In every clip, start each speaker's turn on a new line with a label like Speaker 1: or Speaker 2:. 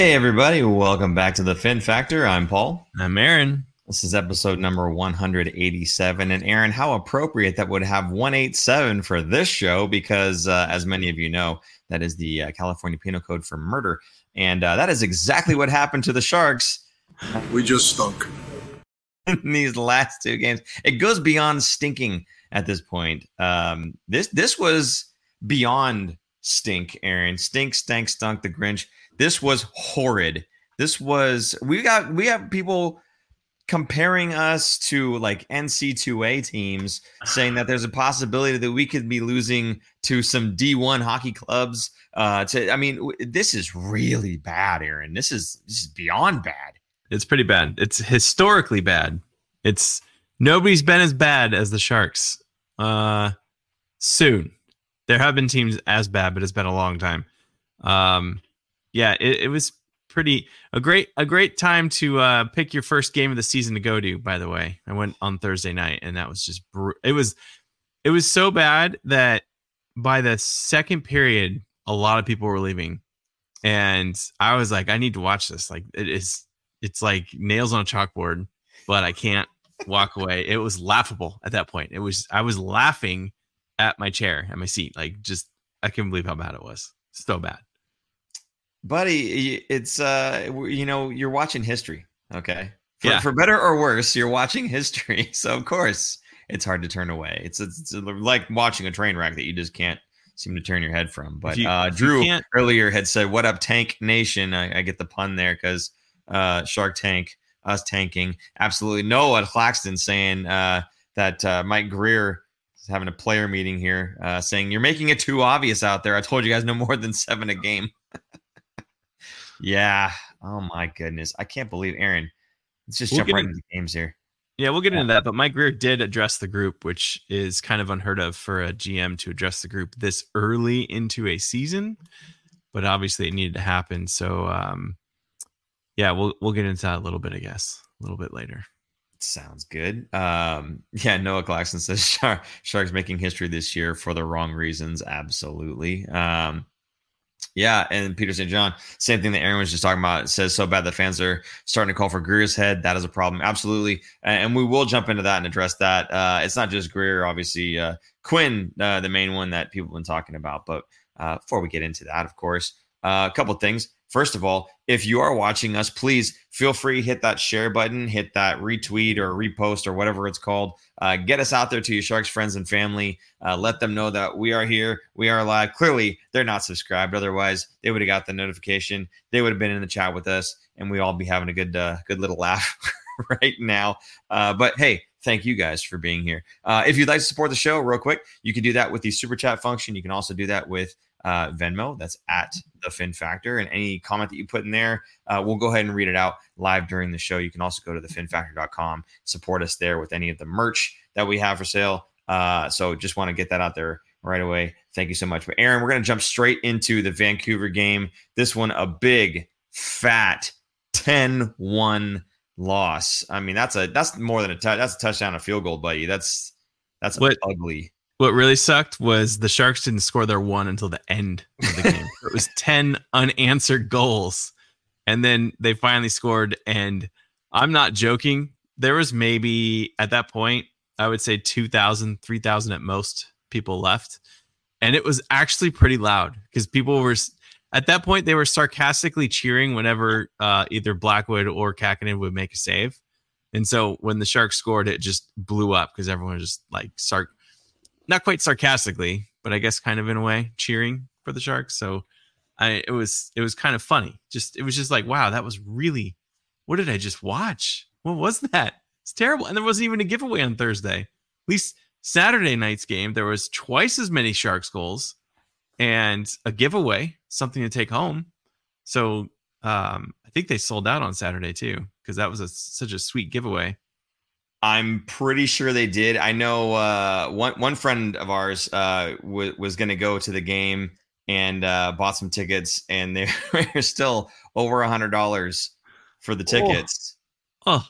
Speaker 1: Hey, everybody. Welcome back to the Fin Factor. I'm Paul.
Speaker 2: I'm Aaron.
Speaker 1: This is episode number 187. And Aaron, how appropriate that would have 187 for this show, because uh, as many of you know, that is the uh, California Penal Code for murder. And uh, that is exactly what happened to the Sharks.
Speaker 3: We just stunk.
Speaker 1: In these last two games, it goes beyond stinking at this point. Um, this this was beyond stink, Aaron. Stink, stank, stunk. The Grinch. This was horrid. This was we got we have people comparing us to like NC2A teams, saying that there's a possibility that we could be losing to some D1 hockey clubs. Uh, to I mean, this is really bad, Aaron. This is this is beyond bad.
Speaker 2: It's pretty bad. It's historically bad. It's nobody's been as bad as the Sharks. Uh, soon there have been teams as bad, but it's been a long time. Um, yeah, it, it was pretty a great a great time to uh, pick your first game of the season to go to. By the way, I went on Thursday night, and that was just br- it was it was so bad that by the second period, a lot of people were leaving, and I was like, I need to watch this. Like it is, it's like nails on a chalkboard, but I can't walk away. It was laughable at that point. It was I was laughing at my chair at my seat, like just I can't believe how bad it was. So bad
Speaker 1: buddy it's uh you know you're watching history okay? For,
Speaker 2: Yeah.
Speaker 1: for better or worse you're watching history so of course it's hard to turn away. It's, it's, it's like watching a train wreck that you just can't seem to turn your head from. But
Speaker 2: you-
Speaker 1: uh drew earlier had said what up tank nation? I, I get the pun there because uh shark tank us tanking. Absolutely. Noah claxton saying uh that uh mike grier is having a player meeting here uh saying you're making it too obvious out there. I told you guys no more than seven a game yeah. Oh my goodness. I can't believe Aaron. Let's just
Speaker 2: We'll
Speaker 1: jump right
Speaker 2: in-
Speaker 1: into the games here.
Speaker 2: Yeah, we'll get into that. But Mike Grier did address the group, which is kind of unheard of for a GM to address the group this early into a season. But obviously, it needed to happen. So, um, yeah, we'll we'll get into that a little bit, I guess, a little bit later.
Speaker 1: Sounds good. Um, yeah, Noah Claxton says Shark, Sharks making history this year for the wrong reasons. Absolutely. Um, yeah, and Peter St. John, same thing that Aaron was just talking about. It says so bad the fans are starting to call for Grier's head. That is a problem. Absolutely. And, we will jump into that and address that. Uh, it's not just Grier, obviously. Uh, Quinn, uh, the main one that people have been talking about. But uh, before we get into that, of course, uh, a couple things. First of all, if you are watching us, please feel free hit that share button, hit that retweet or repost or whatever it's called. Uh, get us out there to your Sharks friends and family. Uh, let them know that we are here, we are live. Clearly, they're not subscribed. Otherwise, they would have got the notification. They would have been in the chat with us, and we all be having a good, uh, good little laugh right now. Uh, but hey, thank you guys for being here. Uh, if you'd like to support the show, real quick, you can do that with the super chat function. You can also do that with uh, Venmo. That's at the Fin Factor. And any comment that you put in there, uh, we'll go ahead and read it out live during the show. You can also go to thefinfactor.com, support us there with any of the merch that we have for sale. Uh, so just want to get that out there right away. Thank you so much. But Aaron, we're going to jump straight into the Vancouver game. This one, a big, fat 10 1 loss. I mean, that's a that's more than a touch. That's a touchdown, a field goal, buddy. That's that's
Speaker 2: What-
Speaker 1: ugly.
Speaker 2: What really sucked was the Sharks didn't score their one until the end of the game. it was 10 unanswered goals. And then they finally scored. And I'm not joking. There was maybe at that point, I would say 2,000, 3,000 at most people left. And it was actually pretty loud because people were at that point, they were sarcastically cheering whenever uh, either Blackwood or Kahkonen would make a save. And so when the Sharks scored, it just blew up because everyone was just like sarc not quite sarcastically, but I guess kind of in a way cheering for the Sharks. So I it was it was kind of funny. Just it was just like, wow, that was really what did I just watch? What was that? It's terrible. And there wasn't even a giveaway on Thursday. At least Saturday night's game, there was twice as many Sharks goals and a giveaway, something to take home. So um, I think they sold out on Saturday too, because that was a, such a sweet giveaway.
Speaker 1: I'm pretty sure they did. I know uh, one one friend of ours uh, w- was going to go to the game and uh, bought some tickets, and they were still over a hundred dollars for the tickets
Speaker 2: Oh,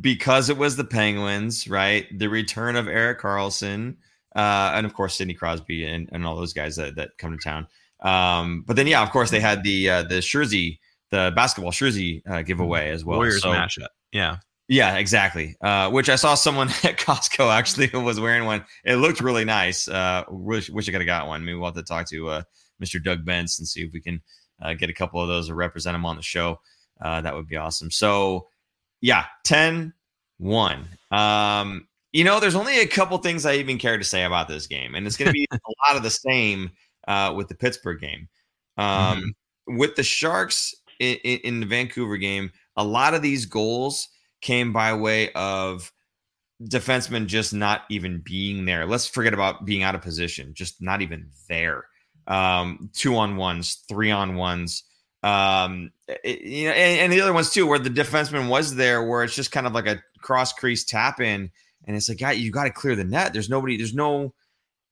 Speaker 1: because it was the Penguins, right? The return of Erik Karlsson, uh, and of course Sidney Crosby and, and all those guys that, that come to town. Um, but then, yeah, of course, they had the uh, the Jersey the basketball jersey uh, giveaway as well.
Speaker 2: Warriors
Speaker 1: So-
Speaker 2: mashup. Yeah.
Speaker 1: Yeah, exactly. Uh, which I saw someone at Costco actually was wearing one. It looked really nice. Uh, wish wish I could have got one. Maybe we'll have to talk to uh, Mr. Doug Bentz and see if we can uh, get a couple of those or represent him on the show. Uh, that would be awesome. So, yeah, 10 1. Um, you know, there's only a couple things I even care to say about this game, and it's going to be a lot of the same uh, with the Pittsburgh game. Um, With the Sharks in, in the Vancouver game, a lot of these goals came by way of defensemen just not even being there. Let's forget about being out of position, just not even there. Um, two on ones, three on ones. Um, it- you know, and, and the other ones too, where the defenseman was there, where it's just kind of like a cross crease tap in, and it's like, yeah, you got to clear the net. There's nobody. There's no.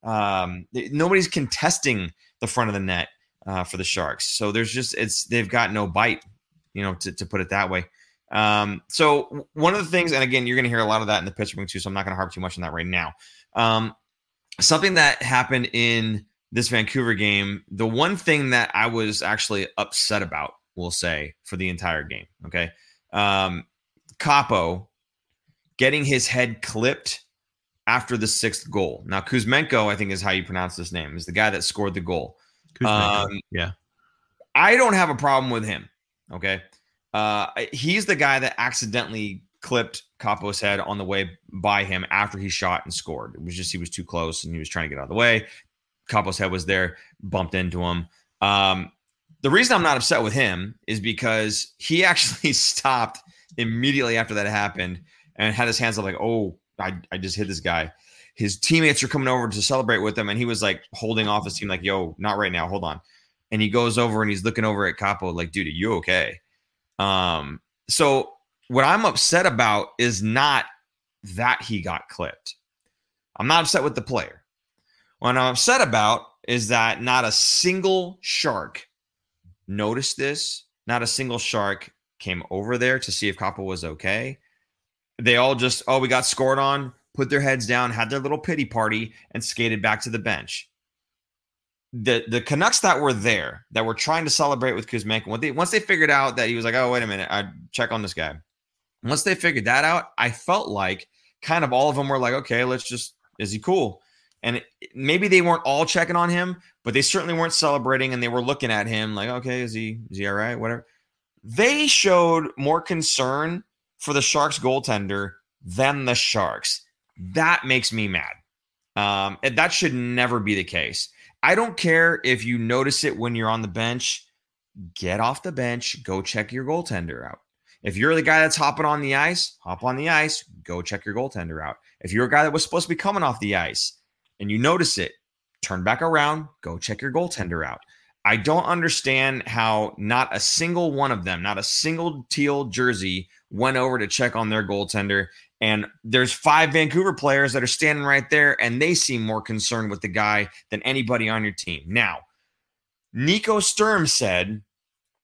Speaker 1: Um, nobody's contesting the front of the net uh, for the Sharks. So there's just it's they've got no bite, you know, to, to put it that way. Um, so one of the things, and again, you're going to hear a lot of that in the Pittsburgh too. So I'm not going to harp too much on that right now. Um, something that happened in this Vancouver game, the one thing that I was actually upset about, we'll say, for the entire game. Okay, um, Kaapo getting his head clipped after the sixth goal. Now Kuzmenko, I think is how you pronounce this name, is the guy that scored the goal.
Speaker 2: Kuzmenko.
Speaker 1: Um,
Speaker 2: yeah.
Speaker 1: I don't have a problem with him. Okay. Uh, he's the guy that accidentally clipped Kaapo's head on the way by him after he shot and scored. It was just he was too close and he was trying to get out of the way. Kaapo's head was there, bumped into him. Um, the reason I'm not upset with him is because he actually stopped immediately after that happened and had his hands up like, oh, I, I just hit this guy. His teammates are coming over to celebrate with him, and he was like holding off his team, like, yo, not right now, hold on and he goes over and he's looking over at Kaapo like, dude, are you okay? Um, so what I'm upset about is not that he got clipped. I'm not upset with the player. What I'm upset about is that not a single shark noticed this. Not a single shark came over there to see if Kaapo was okay. They all just, oh, we got scored on, put their heads down, had their little pity party, and skated back to the bench the the Canucks that were there that were trying to celebrate with Kuzmenko, when they once they figured out that he was like, oh wait a minute, I check on this guy. Once they figured that out, I felt like kind of all of them were like, okay, let's just is he cool? And it, maybe they weren't all checking on him, but they certainly weren't celebrating, and they were looking at him like, okay, is he is he all right? Whatever. They showed more concern for the Sharks goaltender than the Sharks. That makes me mad. Um, that should never be the case. I don't care if you notice it when you're on the bench. Get off the bench, go check your goaltender out. If you're the guy that's hopping on the ice, hop on the ice, go check your goaltender out. If you're a guy that was supposed to be coming off the ice and you notice it, turn back around, go check your goaltender out. I don't understand how not a single one of them, not a single teal jersey went over to check on their goaltender. And there's five Vancouver players that are standing right there, and they seem more concerned with the guy than anybody on your team. Now, Nico Sturm said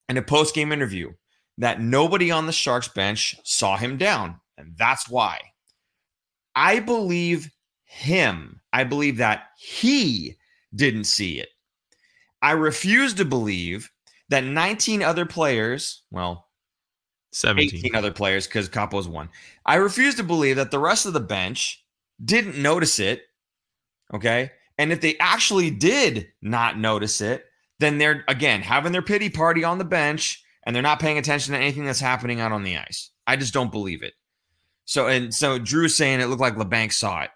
Speaker 1: in a post game interview that nobody on the Sharks bench saw him down, and that's why. I believe him. I believe that he didn't see it. I refuse to believe that 19 other players, well,
Speaker 2: 17.
Speaker 1: 18 other players because Kaapo's one. I refuse to believe that the rest of the bench didn't notice it. Okay. And if they actually did not notice it, then they're again having their pity party on the bench and they're not paying attention to anything that's happening out on the ice. I just don't believe it. So, and so Drew's saying it looked like LeBanc saw it.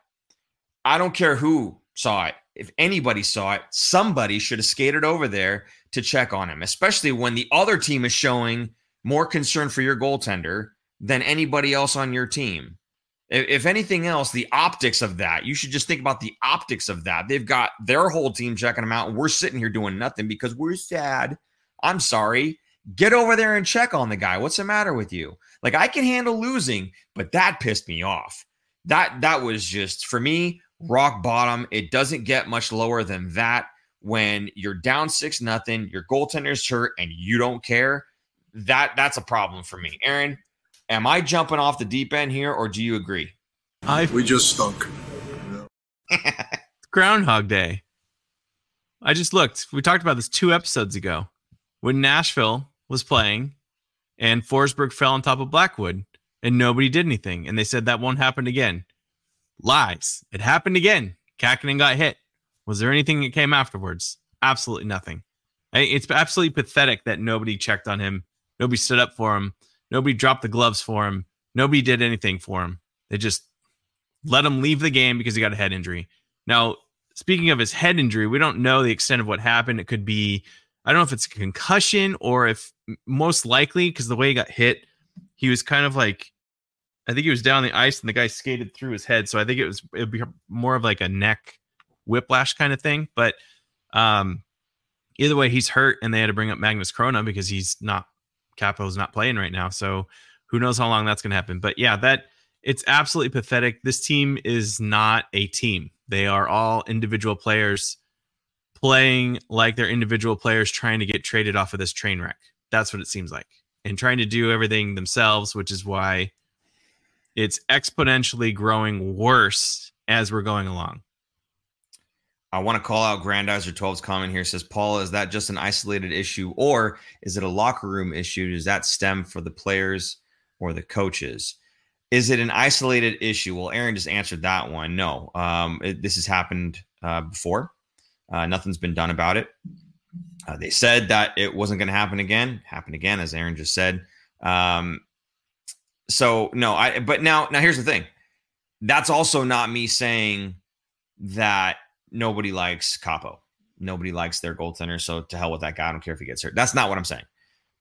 Speaker 1: I don't care who saw it. If anybody saw it, somebody should have skated over there to check on him, especially when the other team is showing more concern for your goaltender than anybody else on your team. If, anything else, the optics of that, you should just think about the optics of that. They've got their whole team checking them out, and we're sitting here doing nothing because we're sad. I'm sorry. Get over there and check on the guy. What's the matter with you? Like I can handle losing, but that pissed me off. That that was just for me rock bottom. It doesn't get much lower than that when you're down six nothing, your goaltender's hurt, and you don't care. That that's a problem for me. Aaron, am I jumping off the deep end here, or do you agree?
Speaker 2: I
Speaker 3: We just stunk.
Speaker 2: Groundhog Day. I just looked. We talked about this two episodes ago when Nashville was playing and Forsberg fell on top of Blackwood and nobody did anything. And they said that won't happen again. Lies. It happened again. Kahkonen got hit. Was there anything that came afterwards? Absolutely nothing. It's absolutely pathetic that nobody checked on him. Nobody stood up for him. Nobody dropped the gloves for him. Nobody did anything for him. They just let him leave the game because he got a head injury. Now, speaking of his head injury, we don't know the extent of what happened. It could be, I don't know if it's a concussion or if most likely because the way he got hit, he was kind of like, I think he was down the ice and the guy skated through his head. So I think it was it'd be more of like a neck whiplash kind of thing. But um, either way, he's hurt, and they had to bring up Magnus Chrona because he's not Kaapo's not playing right now. So who knows how long that's going to happen? But yeah, that it's absolutely pathetic. This team is not a team. They are all individual players playing like they're individual players trying to get traded off of this train wreck. That's what it seems like. And trying to do everything themselves, which is why it's exponentially growing worse as we're going along.
Speaker 1: I want to call out Grandizer 12's comment here. Says, Paul, is that just an isolated issue or is it a locker room issue? Does that stem for the players or the coaches? Is it an isolated issue? Well, Aaron just answered that one. No, um, it, this has happened uh, before. Uh, nothing's been done about it. Uh, they said that it wasn't going to happen again. Happened again, as Aaron just said. Um, so no, I. But now, now here's the thing. That's also not me saying that nobody likes Kaapo. Nobody likes their goaltender. So to hell with that guy. I don't care if he gets hurt. That's not what I'm saying.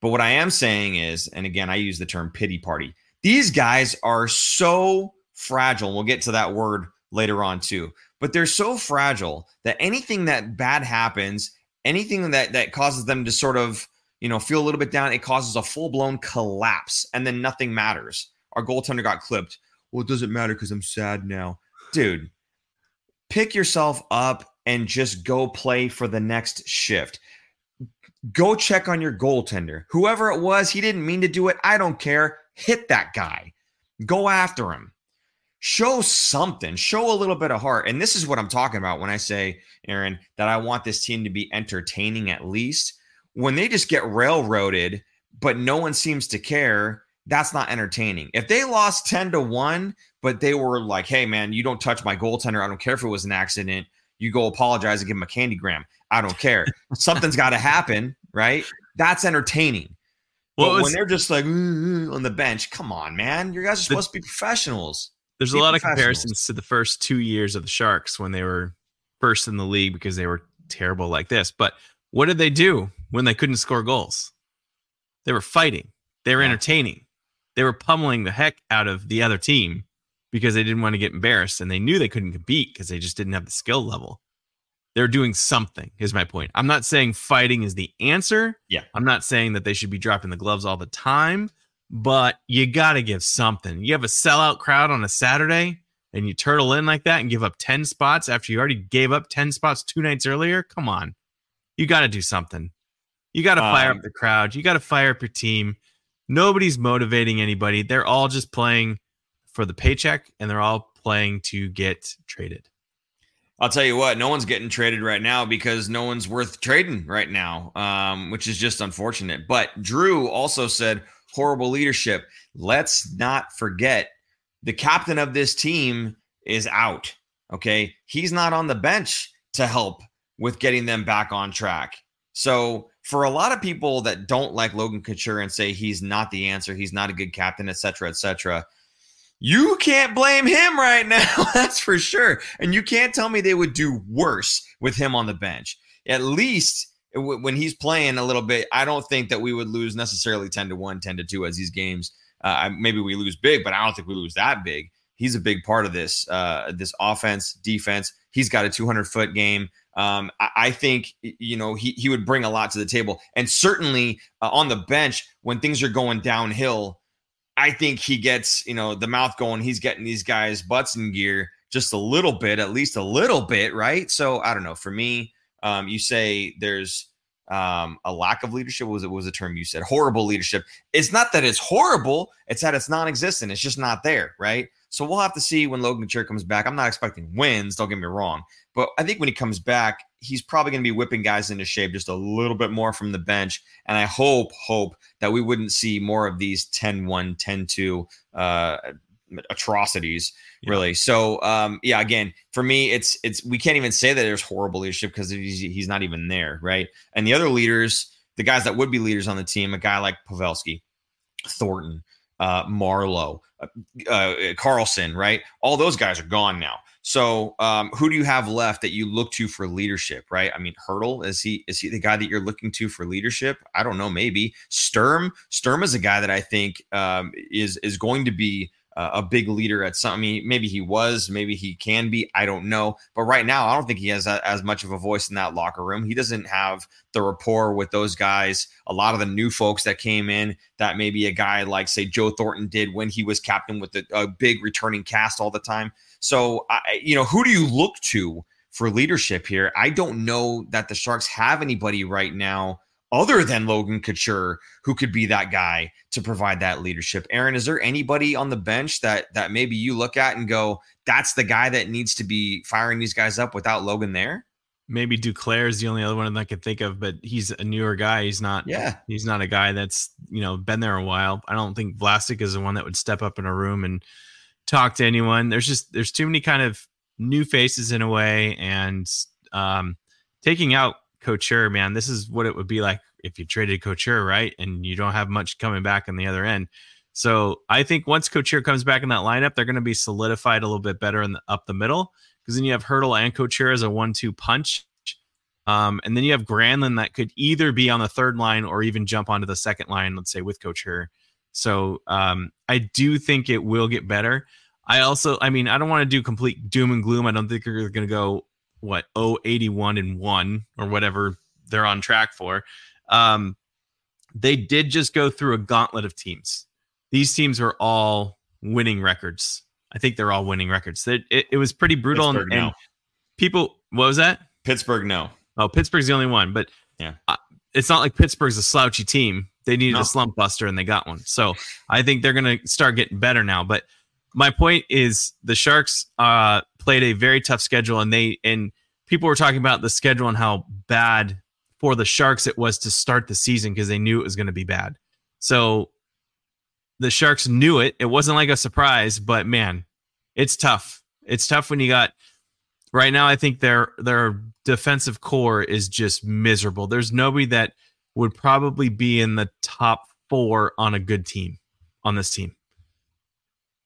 Speaker 1: But what I am saying is, and again, I use the term pity party. These guys are so fragile. We'll get to that word later on too. But they're so fragile that anything that bad happens, anything that that causes them to sort of, you know, feel a little bit down, it causes a full-blown collapse and then nothing matters. Our goaltender got clipped. Well, it doesn't matter because I'm sad now. Dude, pick yourself up and just go play for the next shift. Go check on your goaltender. Whoever it was, he didn't mean to do it. I don't care. Hit that guy. Go after him. Show something. Show a little bit of heart. And this is what I'm talking about when I say, Aaron, that I want this team to be entertaining at least. When they just get railroaded, but no one seems to care, that's not entertaining. If they lost 10 to 1, but they were like, hey, man, you don't touch my goaltender. I don't care if it was an accident. You go apologize and give him a candy gram. I don't care. Something's got to happen, right? That's entertaining. Well, was, when they're just like on the bench, come on, man. You guys are supposed the, to be professionals.
Speaker 2: There's
Speaker 1: be
Speaker 2: a lot of comparisons to the first two years of the Sharks when they were first in the league because they were terrible like this. But what did they do when they couldn't score goals? They were fighting. They were entertaining they were pummeling the heck out of the other team because they didn't want to get embarrassed and they knew they couldn't compete because they just didn't have the skill level. They're doing something, is my point. I'm not saying fighting is the answer.
Speaker 1: Yeah.
Speaker 2: I'm not saying that they should be dropping the gloves all the time, but you got to give something. You have a sellout crowd on a Saturday and you turtle in like that and give up 10 spots after you already gave up 10 spots two nights earlier. Come on. You got to do something. You got to fire um, up the crowd. You got to fire up your team. Nobody's motivating anybody. They're all just playing for the paycheck and they're all playing to get traded.
Speaker 1: I'll tell you what, no one's getting traded right now because no one's worth trading right now, um, which is just unfortunate. But Drew also said horrible leadership. Let's not forget the captain of this team is out. Okay. He's not on the bench to help with getting them back on track. So for a lot of people that don't like Logan Couture and say he's not the answer, he's not a good captain, etc., etc., you can't blame him right now. That's for sure. And you can't tell me they would do worse with him on the bench. At least when he's playing a little bit, I don't think that we would lose necessarily 10 to 1, 10 to 2 as these games. Uh, maybe we lose big, but I don't think we lose that big. He's a big part of this uh, this offense, defense. He's got a 200 foot game. Um, I, I, think you know he he would bring a lot to the table, and certainly uh, on the bench when things are going downhill, I think he gets you know the mouth going. He's getting these guys butts in gear just a little bit, at least a little bit, right? So I don't know. For me, um, you say there's um, a lack of leadership. Was it was a term you said? Horrible leadership. It's not that it's horrible; it's that it's non-existent. It's just not there, right? So we'll have to see when Logan Couture comes back. I'm not expecting wins, don't get me wrong. But I think when he comes back, he's probably going to be whipping guys into shape just a little bit more from the bench. And I hope, hope that we wouldn't see more of these 10 1, 10 2 uh, atrocities really so um yeah again for me it's it's we can't even say that there's horrible leadership because he's, he's not even there right and the other leaders the guys that would be leaders on the team a guy like pavelski thornton uh marleau uh, uh, karlsson right? All those guys are gone now. So um who do you have left that you look to for leadership right? I mean Hertl is he is he the guy that you're looking to for leadership? I don't know maybe. Sturm sturm is a guy that i think um is is going to be a big leader at some. I mean, maybe he was, maybe he can be. I don't know. But right now, I don't think he has a, as much of a voice in that locker room. He doesn't have the rapport with those guys. A lot of the new folks that came in, that maybe a guy like say Joe Thornton did when he was captain with a, a big returning cast all the time. So, I, you know, who do you look to for leadership here? I don't know that the Sharks have anybody right now other than Logan Couture who could be that guy to provide that leadership. Aaron, is there anybody on the bench that that maybe you look at and go, that's the guy that needs to be firing these guys up without Logan there?
Speaker 2: Maybe Duclair is the only other one that I could think of, but he's a newer guy. He's not.
Speaker 1: Yeah,
Speaker 2: he's not a guy that's you know been there a while. I don't think Vlasic is the one that would step up in a room and talk to anyone. There's just there's too many kind of new faces in a way, and um, taking out Couture, man, this is what it would be like if you traded Couture, right? And you don't have much coming back on the other end. So I think once Couture comes back in that lineup, they're going to be solidified a little bit better in the, up the middle because then you have Hertl and Couture as a one-two punch. Um, and then you have Granlund that could either be on the third line or even jump onto the second line, let's say with Couture. So um, I do think it will get better. I also, I mean, I don't want to do complete doom and gloom. I don't think they're going to go what 081 and 1 or whatever they're on track for. Um they did just go through a gauntlet of teams. These teams are all winning records. I think they're all winning records. It, it, it was pretty brutal and, and, people what was that?
Speaker 1: Pittsburgh no.
Speaker 2: Oh pittsburgh's the only one but
Speaker 1: yeah.
Speaker 2: Uh, it's not like pittsburgh's a slouchy team. They needed no. a slump buster and they got one. So i think they're going to start getting better now but my point is the sharks uh played a very tough schedule, and they and people were talking about the schedule and how bad for the Sharks it was to start the season because they knew it was going to be bad. So the Sharks knew it. It wasn't like a surprise, but man, it's tough. It's tough when you got right now. I think their their defensive core is just miserable. There's nobody that would probably be in the top four on a good team on this team.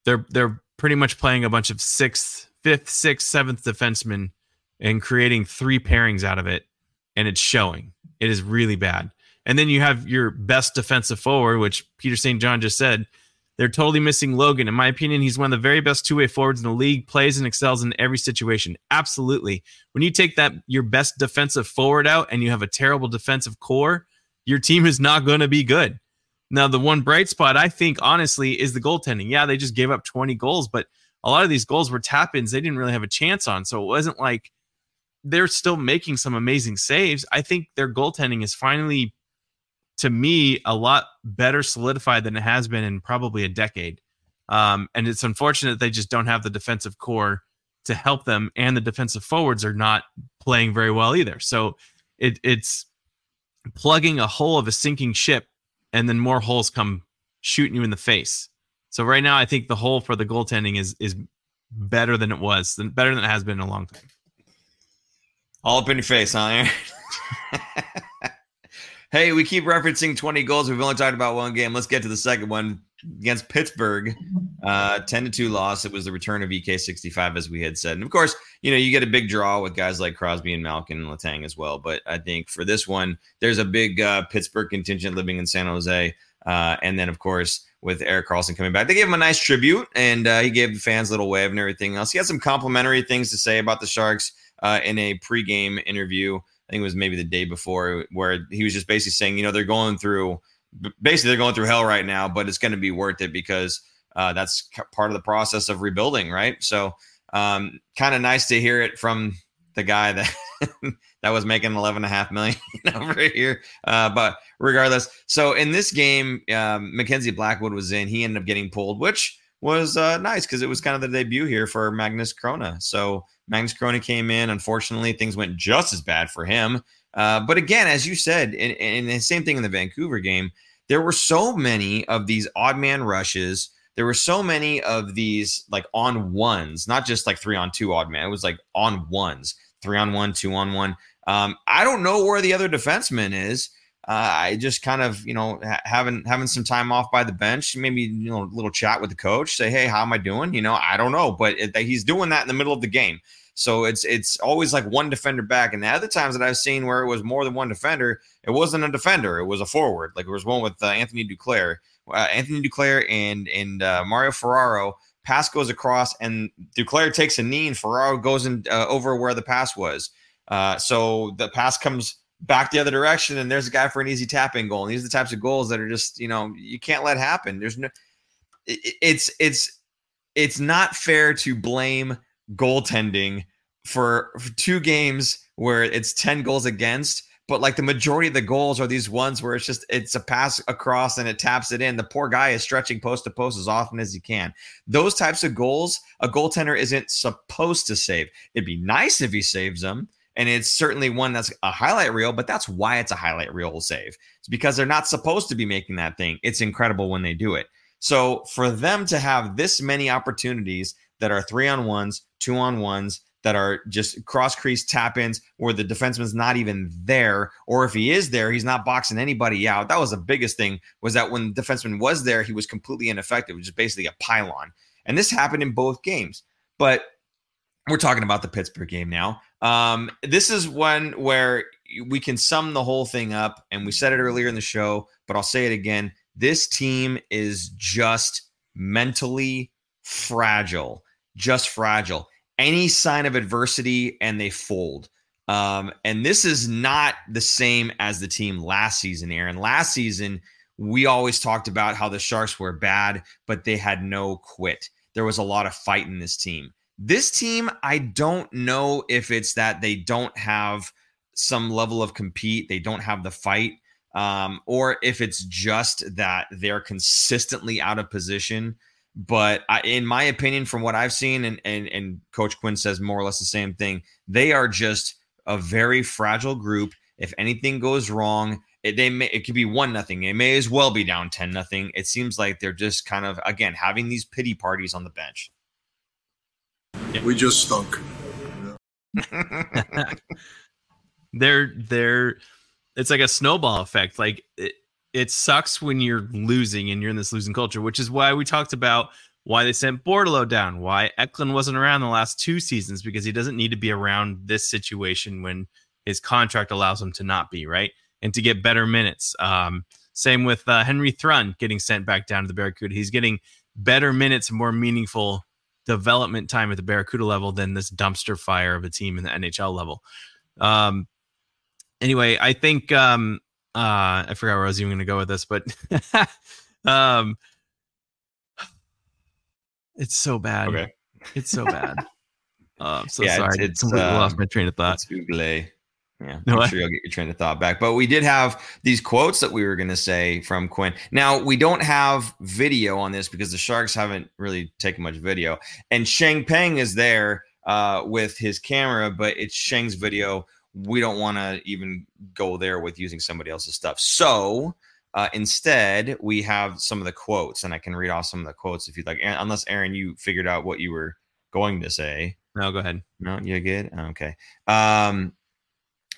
Speaker 2: They're they're pretty much playing a bunch of sixth, fifth, sixth, seventh defensemen and creating three pairings out of it, and it's showing. It is really bad. And then you have your best defensive forward, which Peter St. John just said. They're totally missing Logan. In my opinion, he's one of the very best two way forwards in the league, plays and excels in every situation. Absolutely. When you take that, your best defensive forward out and you have a terrible defensive core, your team is not going to be good. Now, the one bright spot, I think, honestly, is the goaltending. Yeah, they just gave up 20 goals, but a lot of these goals were tap ins they didn't really have a chance on. So it wasn't like they're still making some amazing saves. I think their goaltending is finally, to me, a lot better solidified than it has been in probably a decade. Um, and it's unfortunate they just don't have the defensive core to help them, and the defensive forwards are not playing very well either. So it, it's plugging a hole of a sinking ship, and then more holes come shooting you in the face. So right now, I think the hole for the goaltending is is better than it was, than better than it has been in a long time.
Speaker 1: All up in your face, huh, hey, we keep referencing 20 goals. We've only talked about one game. Let's get to the second one against Pittsburgh. Uh, 10 to 2 loss. It was the return of EK65, as we had said. And of course, you know, you get a big draw with guys like Crosby and Malkin and Letang as well. But I think for this one, there's a big uh, Pittsburgh contingent living in San Jose. Uh, and then, of course, with Erik Karlsson coming back. They gave him a nice tribute, and uh, he gave the fans a little wave and everything else. He had some complimentary things to say about the Sharks uh, in a pregame interview. I think it was maybe the day before, where he was just basically saying, you know, they're going through, basically they're going through hell right now, but it's going to be worth it because uh, that's part of the process of rebuilding, right? So, um, kind of nice to hear it from the guy that that was making 11 and a half million over here. Uh, but regardless, so in this game, um, Mackenzie Blackwood was in. He ended up getting pulled, which was uh, nice because it was kind of the debut here for Magnus Chrona. So Magnus Chrona came in. Unfortunately, things went just as bad for him. Uh, but again, as you said, and, and the same thing in the Vancouver game, there were so many of these odd man rushes. There were so many of these like on ones, not just like three on two odd man. It was like on ones, three on one, two on one. Um, I don't know where the other defenseman is. Uh, I just kind of, you know, ha- having having some time off by the bench, maybe you know, a little chat with the coach, say, "Hey, how am I doing?" You know, I don't know, but it, he's doing that in the middle of the game. So it's it's always like one defender back. And the other times that I've seen where it was more than one defender, it wasn't a defender; it was a forward. Like it was one with uh, Anthony Duclair, uh, Anthony Duclair, and and uh, Mario Ferraro. Pass goes across, and Duclair takes a knee, and Ferraro goes in uh, over where the pass was. Uh, so the pass comes back the other direction, and there's a guy for an easy tapping goal. And these are the types of goals that are just you know you can't let happen. There's no, it, it's it's it's not fair to blame goaltending for, for two games where it's ten goals against. But like the majority of the goals are these ones where it's just it's a pass across and it taps it in. The poor guy is stretching post to post as often as he can. Those types of goals, a goaltender isn't supposed to save. It'd be nice if he saves them and it's certainly one that's a highlight reel, but that's why it's a highlight reel save. It's because they're not supposed to be making that thing. It's incredible when they do it. So for them to have this many opportunities that are three on ones, two on ones, that are just cross crease tap ins where the defenseman's not even there, or if he is there, he's not boxing anybody out. That was the biggest thing was that when the defenseman was there, he was completely ineffective, which is basically a pylon. And this happened in both games. But we're talking about the Pittsburgh game now. Um, this is one where we can sum the whole thing up, and we said it earlier in the show, but I'll say it again. This team is just mentally fragile, just fragile. Any sign of adversity, and they fold. Um, and this is not the same as the team last season, Aaron. Last season, we always talked about how the Sharks were bad, but they had no quit. There was a lot of fight in this team. This team, I don't know if it's that they don't have some level of compete, they don't have the fight, um, or if it's just that they're consistently out of position. But I, in my opinion, from what I've seen, and, and and Coach Quinn says more or less the same thing, they are just a very fragile group. If anything goes wrong, it, they may it could be one nothing. It may as well be down ten nothing. It seems like they're just kind of again having these pity parties on the bench.
Speaker 3: Yeah. We just stunk.
Speaker 2: they're they're it's like a snowball effect. Like it, it sucks when you're losing and you're in this losing culture, which is why we talked about why they sent Bordeleau down, why Eklund wasn't around the last two seasons because he doesn't need to be around this situation when his contract allows him to not be right and to get better minutes. Um, same with uh, Henry Thrun getting sent back down to the Barracuda. He's getting better minutes, more meaningful development time at the Barracuda level than this dumpster fire of a team in the NHL level. Um, anyway, I think um, uh, I forgot where I was even going to go with this, but um, it's so bad. Okay. It's so bad. uh, I'm so yeah, sorry. It's, it's um, lost my train of thought.
Speaker 1: It's yeah, I'm no, sure you'll get your train of thought back. But we did have these quotes that we were going to say from Quinn. Now we don't have video on this because the Sharks haven't really taken much video, and Sheng Peng is there uh, with his camera, but it's Sheng's video. We don't want to even go there with using somebody else's stuff. So uh, instead, we have some of the quotes, and I can read off some of the quotes if you'd like. Unless Aaron, you figured out what you were going to say.
Speaker 2: No, go ahead.
Speaker 1: No, you're good. Okay. Um,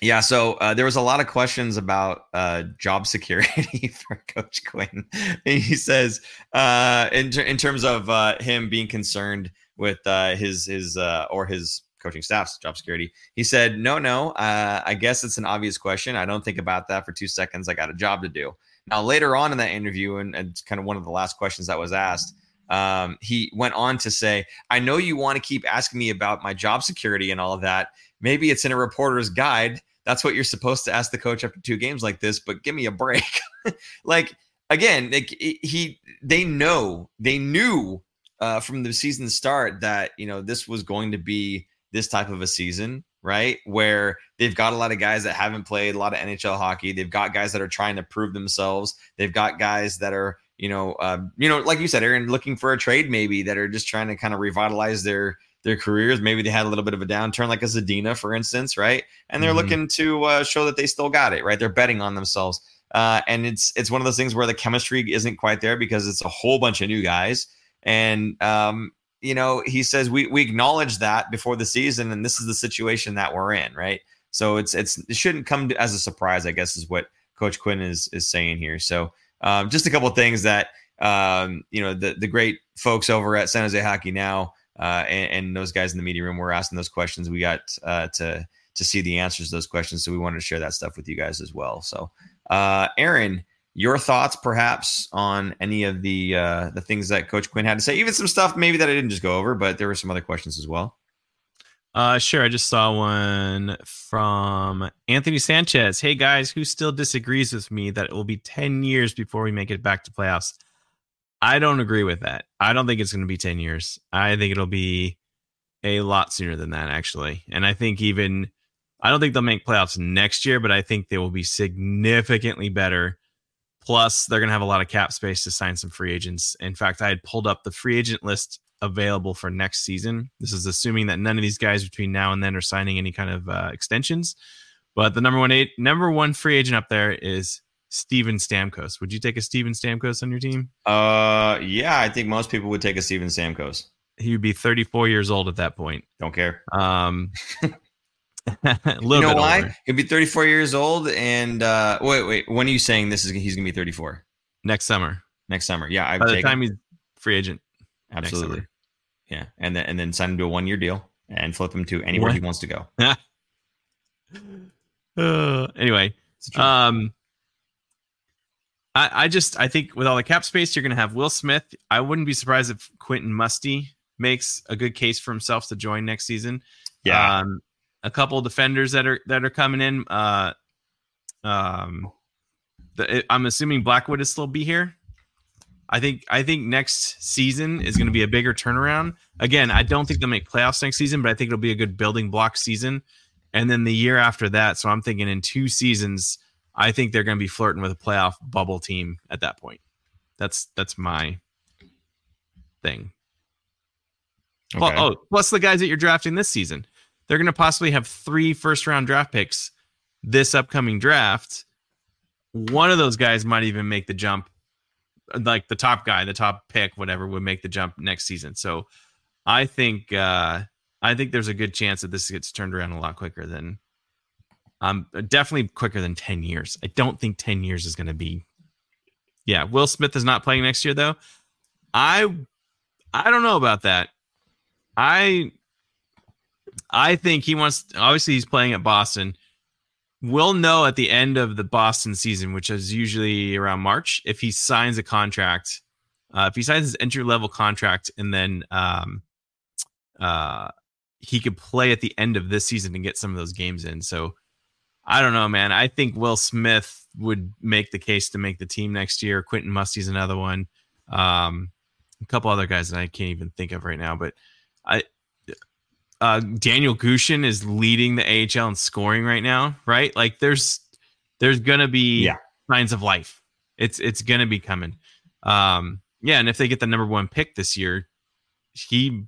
Speaker 1: yeah, so uh, there was a lot of questions about uh, job security for Coach Quinn. he says, uh, in ter- in terms of uh, him being concerned with uh, his his uh, or his coaching staff's job security, he said, "No, no. I guess it's an obvious question. I don't think about that for two seconds. I got a job to do." Now, later on in that interview, and, and it's kind of one of the last questions that was asked, um, he went on to say, "I know you want to keep asking me about my job security and all of that. Maybe it's in a reporter's guide." that's what you're supposed to ask the coach after two games like this, but give me a break. like again, like he they know they knew uh, from the season start that you know this was going to be this type of a season, right? Where they've got a lot of guys that haven't played a lot of NHL hockey. They've got guys that are trying to prove themselves. They've got guys that are you know, uh, you know, like you said, Aaron, looking for a trade maybe that are just trying to kind of revitalize their their careers. Maybe they had a little bit of a downturn, like a Zadina, for instance, right? And they're mm-hmm. looking to uh, show that they still got it, right? They're betting on themselves. Uh, and it's it's one of those things where the chemistry isn't quite there because it's a whole bunch of new guys. And um, you know, he says we we acknowledge that before the season, and this is the situation that we're in, right? So it's it's it shouldn't come as a surprise, I guess, is what Coach Quinn is is saying here. So um, just a couple of things that um, you know the the great folks over at San Jose Hockey Now uh, and, and, those guys in the media room were asking those questions. We got uh, to to see the answers to those questions, so we wanted to share that stuff with you guys as well. So uh, Aaron, your thoughts perhaps on any of the uh, the things that Coach Quinn had to say, even some stuff maybe that I didn't just go over, but there were some other questions as well.
Speaker 2: Uh, sure. I just saw one from Anthony Sanchez. Hey guys, who still disagrees with me that it will be 10 years before we make it back to playoffs? I don't agree with that. I don't think it's going to be 10 years. I think it'll be a lot sooner than that, actually. And I think even I don't think they'll make playoffs next year, but I think they will be significantly better. Plus, they're going to have a lot of cap space to sign some free agents. In fact, I had pulled up the free agent list available for next season. This is assuming that none of these guys between now and then are signing any kind of uh, extensions. But the number one eight, number one free agent up there is Steven Stamkos. Would you take a Steven Stamkos on your team?
Speaker 1: Uh, yeah, I think most people would take a Steven Stamkos.
Speaker 2: He would be 34 years old at that point.
Speaker 1: Don't care.
Speaker 2: Um,
Speaker 1: you know why? Older. He'll be 34 years old. And uh, wait, wait. When are you saying this is? He's gonna be 34
Speaker 2: next summer.
Speaker 1: Next summer, yeah.
Speaker 2: I've By the time he's free agent,
Speaker 1: absolutely. Yeah, and then and then sign him to a one year deal and flip him to anywhere what? he wants to go.
Speaker 2: uh, anyway, um, I I just I think with all the cap space, you're gonna have Will Smith. I wouldn't be surprised if Quentin Musty makes a good case for himself to join next season.
Speaker 1: Yeah. Um,
Speaker 2: a couple defenders that are that are coming in. Uh, um, the, I'm assuming Blackwood is still be here. I think I think next season is going to be a bigger turnaround. Again, I don't think they'll make playoffs next season, but I think it'll be a good building block season. And then the year after that, so I'm thinking in two seasons, I think they're going to be flirting with a playoff bubble team at that point. That's that's my thing. Okay. oh, plus the guys that you're drafting this season they're going to possibly have three first round draft picks this upcoming draft. One of those guys might even make the jump, like the top guy, the top pick, whatever, would make the jump next season. So I think uh, I think there's a good chance that this gets turned around a lot quicker than um definitely quicker than 10 years. I don't think 10 years is going to be Yeah, Will Smith is not playing next year though. I I don't know about that. I I think he wants. Obviously, he's playing at Boston. We'll know at the end of the Boston season, which is usually around March, if he signs a contract. Uh, if he signs his entry level contract, and then um, uh, he could play at the end of this season and get some of those games in. So I don't know, man. I think Will Smith would make the case to make the team next year. Quentin Musty's another one. Um, a couple other guys that I can't even think of right now, but I uh, Daniel Gushchin is leading the AHL in scoring right now, right? Like there's there's gonna be
Speaker 1: yeah.
Speaker 2: signs of life. It's it's gonna be coming. Um, yeah, and if they get the number one pick this year, he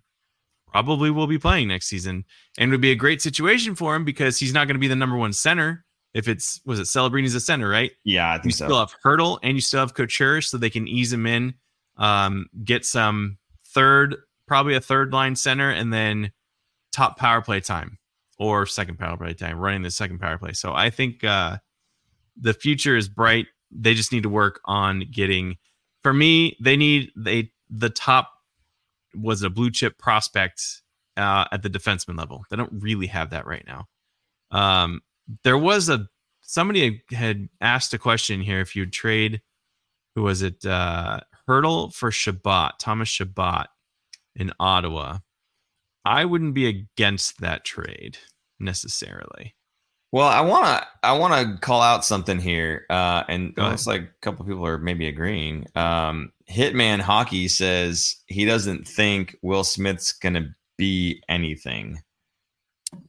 Speaker 2: probably will be playing next season, and it would be a great situation for him because he's not going to be the number one center. If it's was it Celebrini's a center, right?
Speaker 1: Yeah, I think
Speaker 2: you
Speaker 1: so.
Speaker 2: still have Hertl and you still have Couture, so they can ease him in, um, get some third, probably a third line center, and then top power play time or second power play time, running the second power play. So I think uh, the future is bright. They just need to work on getting. For me, they need they the top was a blue chip prospect uh, at the defenseman level. They don't really have that right now. Um, there was a somebody had asked a question here if you'd trade who was it uh Hertl for Chabot, Thomas Chabot in Ottawa. I wouldn't be against that trade necessarily.
Speaker 1: Well, I want to I want to call out something here, uh, and it looks like a couple people are maybe agreeing. Um, Hitman Hockey says he doesn't think Will Smith's gonna be anything,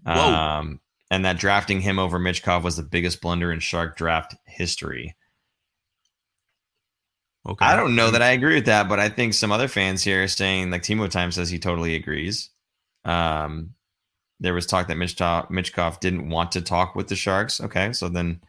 Speaker 1: um, and that drafting him over Michkov was the biggest blunder in Shark draft history.
Speaker 2: Okay.
Speaker 1: I don't know that I agree with that, but I think some other fans here are saying, like Timo Time says, he totally agrees. Um, there was talk that Mitch Michkov didn't want to talk with the Sharks. Okay, so then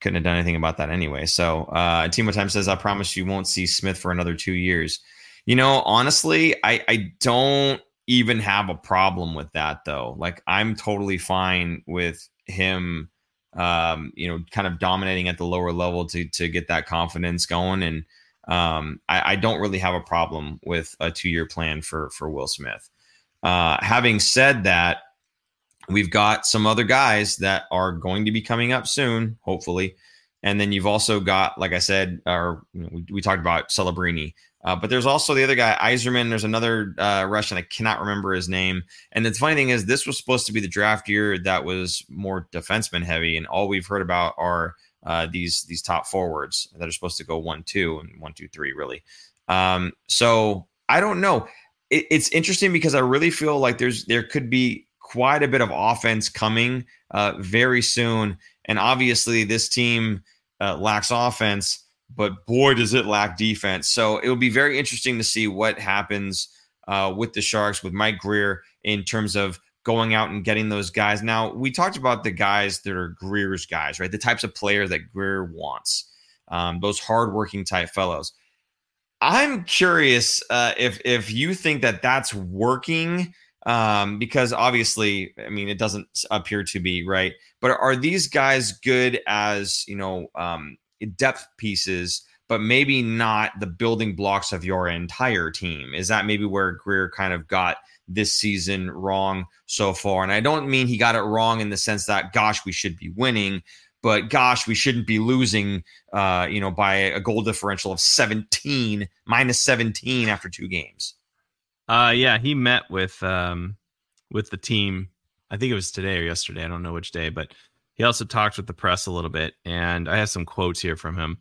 Speaker 1: couldn't have done anything about that anyway. So uh, Timo Time says, "I promise you won't see Smith for another two years." You know, honestly, I I don't even have a problem with that though. Like I'm totally fine with him um, you know, kind of dominating at the lower level to to get that confidence going. And um, I, I don't really have a problem with a two year plan for for Will Smith. Uh, having said that, we've got some other guys that are going to be coming up soon, hopefully. And then you've also got, like I said, or you know, we, we talked about Celebrini. Uh, but there's also the other guy, Yzerman. There's another uh, Russian. I cannot remember his name. And the funny thing is, this was supposed to be the draft year that was more defenseman heavy, and all we've heard about are uh, these these top forwards that are supposed to go one two and one two three really. Um, so I don't know. It, it's interesting because I really feel like there's there could be quite a bit of offense coming uh, very soon, and obviously this team uh, lacks offense but boy, does it lack defense. So it will be very interesting to see what happens uh, with the Sharks with Mike Grier in terms of going out and getting those guys. Now, we talked about the guys that are Grier's guys, right? The types of player that Grier wants, um, those hardworking type fellows. I'm curious uh, if if you think that that's working um, because obviously, I mean, it doesn't appear to be right. But are these guys good as you know um, depth pieces, but maybe not the building blocks of your entire team. Is that maybe where Grier kind of got this season wrong so far? And I don't mean he got it wrong in the sense that, gosh, we should be winning, but gosh, we shouldn't be losing, uh, you know, by a goal differential of 17, minus 17 after two games.
Speaker 2: Uh, yeah, he met with um, with the team. I think it was today or yesterday. I don't know which day, but he also talked with the press a little bit, and I have some quotes here from him.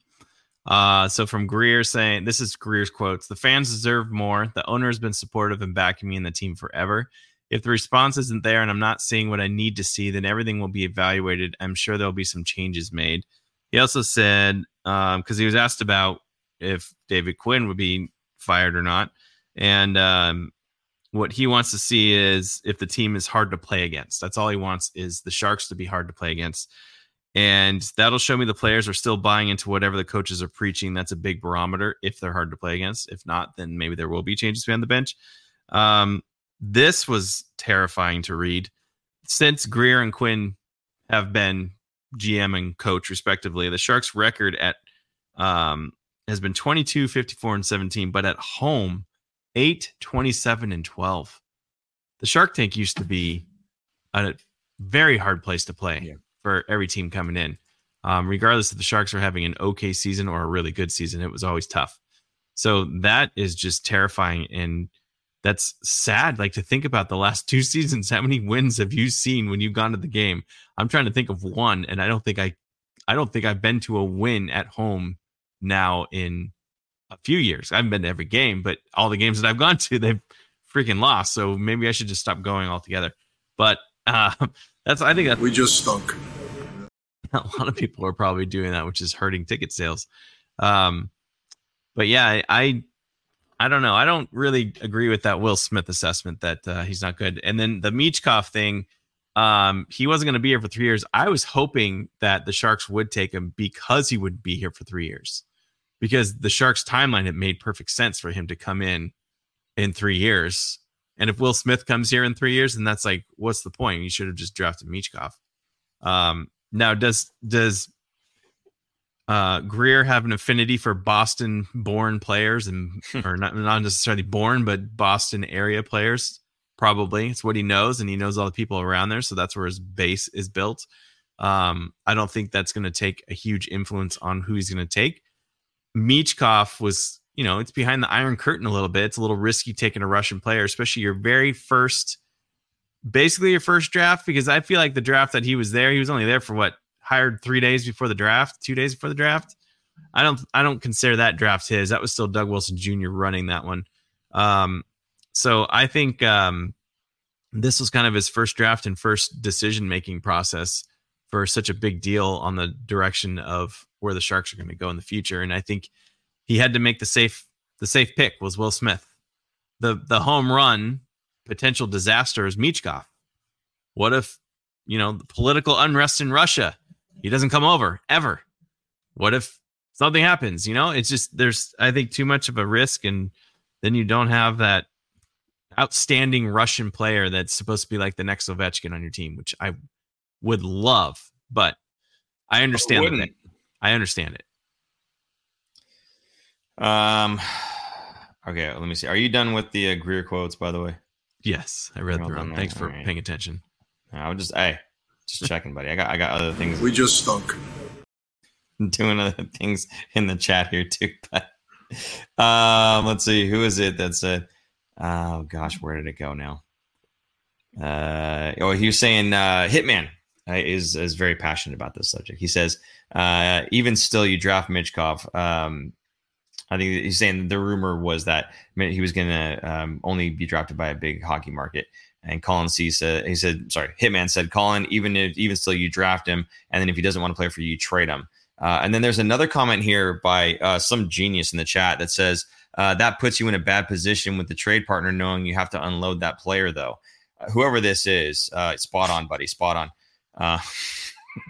Speaker 2: Uh, so from Grier saying, this is Grier's quotes: "The fans deserve more. The owner has been supportive and backing me and the team forever. If the response isn't there and I'm not seeing what I need to see, then everything will be evaluated. I'm sure there'll be some changes made." He also said, because um, he was asked about if David Quinn would be fired or not, and um, what he wants to see is if the team is hard to play against. That's all he wants is the Sharks to be hard to play against. And that'll show me the players are still buying into whatever the coaches are preaching. That's a big barometer if they're hard to play against. If not, then maybe there will be changes behind the bench. Um, this was terrifying to read. Since Grier and Quinn have been GM and coach respectively, the Sharks record at um, has been 22, 54, and 17, but at home 8, 27, and 12. The Shark Tank used to be a very hard place to play yeah. for every team coming in. Um, regardless if the Sharks are having an okay season or a really good season, it was always tough. So that is just terrifying. And that's sad. Like to think about the last two seasons, how many wins have you seen when you've gone to the game? I'm trying to think of one, and I don't think I, I don't think I've been to a win at home now in a few years. I haven't been to every game, but all the games that I've gone to, they've freaking lost. So maybe I should just stop going altogether. But uh, that's I think that
Speaker 3: we just stunk.
Speaker 2: A lot of people are probably doing that, which is hurting ticket sales. Um, but yeah, I, I, I don't know. I don't really agree with that Will Smith assessment that uh, he's not good. And then the Michkov thing, um, he wasn't going to be here for three years. I was hoping that the Sharks would take him because he would be here for three years because the Sharks timeline it made perfect sense for him to come in in three years. And if Will Smith comes here in three years, then that's like, what's the point? You should have just drafted Michkov. Um, now, does does uh, Grier have an affinity for Boston-born players and or not not necessarily born, but Boston area players? Probably, it's what he knows, and he knows all the people around there, so that's where his base is built. Um, I don't think that's going to take a huge influence on who he's going to take. Michkov was, you know, it's behind the iron curtain a little bit. It's a little risky taking a Russian player, especially your very first, basically your first draft, because I feel like the draft that he was there, he was only there for what hired three days before the draft, two days before the draft. I don't, I don't consider that draft his. That was still Doug Wilson Jr. running that one. Um, so I think um, this was kind of his first draft and first decision making process for such a big deal on the direction of where the Sharks are going to go in the future. And I think he had to make the safe the safe pick was Will Smith. The the home run potential disaster is Michkov. What if, you know, the political unrest in Russia, he doesn't come over ever? What if something happens? You know, it's just there's I think too much of a risk and then you don't have that outstanding Russian player that's supposed to be like the next Ovechkin on your team, which I would love, but I understand it. I understand it.
Speaker 1: Um. Okay, let me see. Are you done with the uh, Grier quotes, by the way?
Speaker 2: Yes, I read well through them. Thanks for right. paying attention.
Speaker 1: I was just, hey, just checking, buddy. I got, I got other things.
Speaker 3: We just stunk.
Speaker 1: Doing other things in the chat here too. But um, let's see, who is it that said? Oh gosh, where did it go now? Uh, oh, he was saying uh, Hitman uh, is is very passionate about this subject. He says, uh, even still, you draft Michkov. Um, I think he's saying the rumor was that he was going to um, only be drafted by a big hockey market. And Colin C said, he said, sorry, Hitman said, Colin, even if, even still, you draft him. And then if he doesn't want to play for you, you trade him. Uh, and then there's another comment here by uh, some genius in the chat that says, uh, that puts you in a bad position with the trade partner, knowing you have to unload that player, though. Uh, whoever this is, uh, spot on, buddy, spot on. Uh,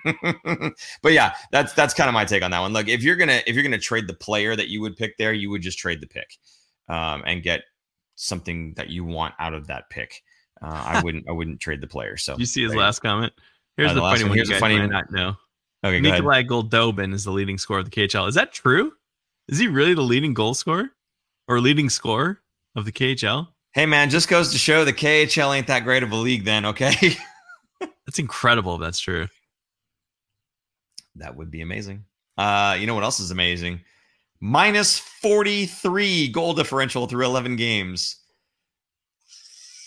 Speaker 1: but yeah, that's that's kind of my take on that one. Look, if you're gonna if you're gonna trade the player that you would pick there, you would just trade the pick um, and get something that you want out of that pick. Uh, I wouldn't I wouldn't trade the player. So
Speaker 2: you see his last comment. Here's uh, the, the funny one. Here's the funny might not know. Okay, Nikolai Goldobin is the leading scorer of the KHL. Is that true? Is he really the leading goal scorer or leading scorer of the KHL?
Speaker 1: Hey man, just goes to show the KHL ain't that great of a league. Then okay.
Speaker 2: that's incredible. If that's true.
Speaker 1: That would be amazing. Uh, you know what else is amazing? Minus 43 goal differential through 11 games.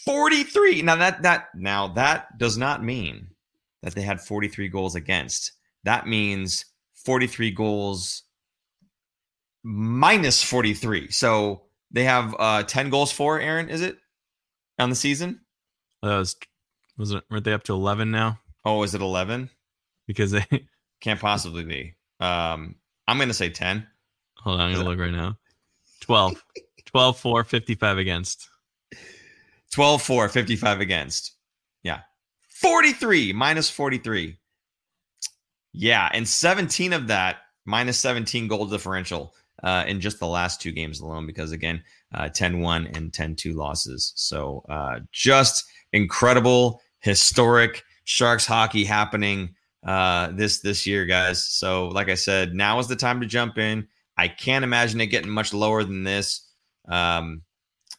Speaker 1: 43. Now that that now that does not mean that they had 43 goals against. That means 43 goals minus 43. So they have uh 10 goals for Aaron, is it? On the season?
Speaker 2: That was was it weren't they up to 11 now?
Speaker 1: Oh, is it 11?
Speaker 2: Because they
Speaker 1: can't possibly be. Um, I'm going to say 10.
Speaker 2: Hold on, I'm going to look right now. 12. 12 4, 55 against.
Speaker 1: 12 4, 55 against. Yeah. 43 minus 43. Yeah. And 17 of that minus 17 goal differential uh, in just the last two games alone, because again, uh, 10 1 and 10 2 losses. So uh, just incredible, historic Sharks hockey happening uh, this this year, guys. So, like I said, now is the time to jump in. I can't imagine it getting much lower than this. Um,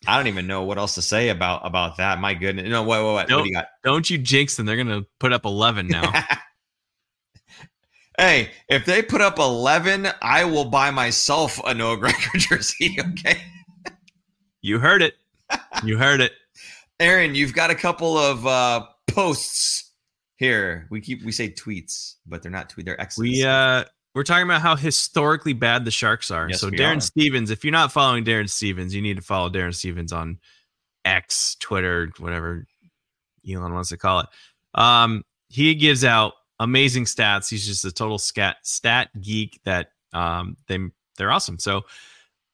Speaker 1: I don't even know what else to say about about that. My goodness, no, wait, wait, wait.
Speaker 2: Don't,
Speaker 1: what do you got?
Speaker 2: Don't you jinx them? They're gonna put up eleven now.
Speaker 1: hey, if they put up eleven, I will buy myself a Noah Gregor jersey. Okay.
Speaker 2: you heard it. You heard it.
Speaker 1: Aaron, you've got a couple of uh, posts here we keep we say tweets, but they're not tweet. They're excellent.
Speaker 2: We uh we're talking about how historically bad the Sharks are. Yes, so Darren are. Stevens, if you're not following Darren Stevens, you need to follow Darren Stevens on X, Twitter, whatever Elon wants to call it. Um, he gives out amazing stats. He's just a total stat stat geek that um they they're awesome. So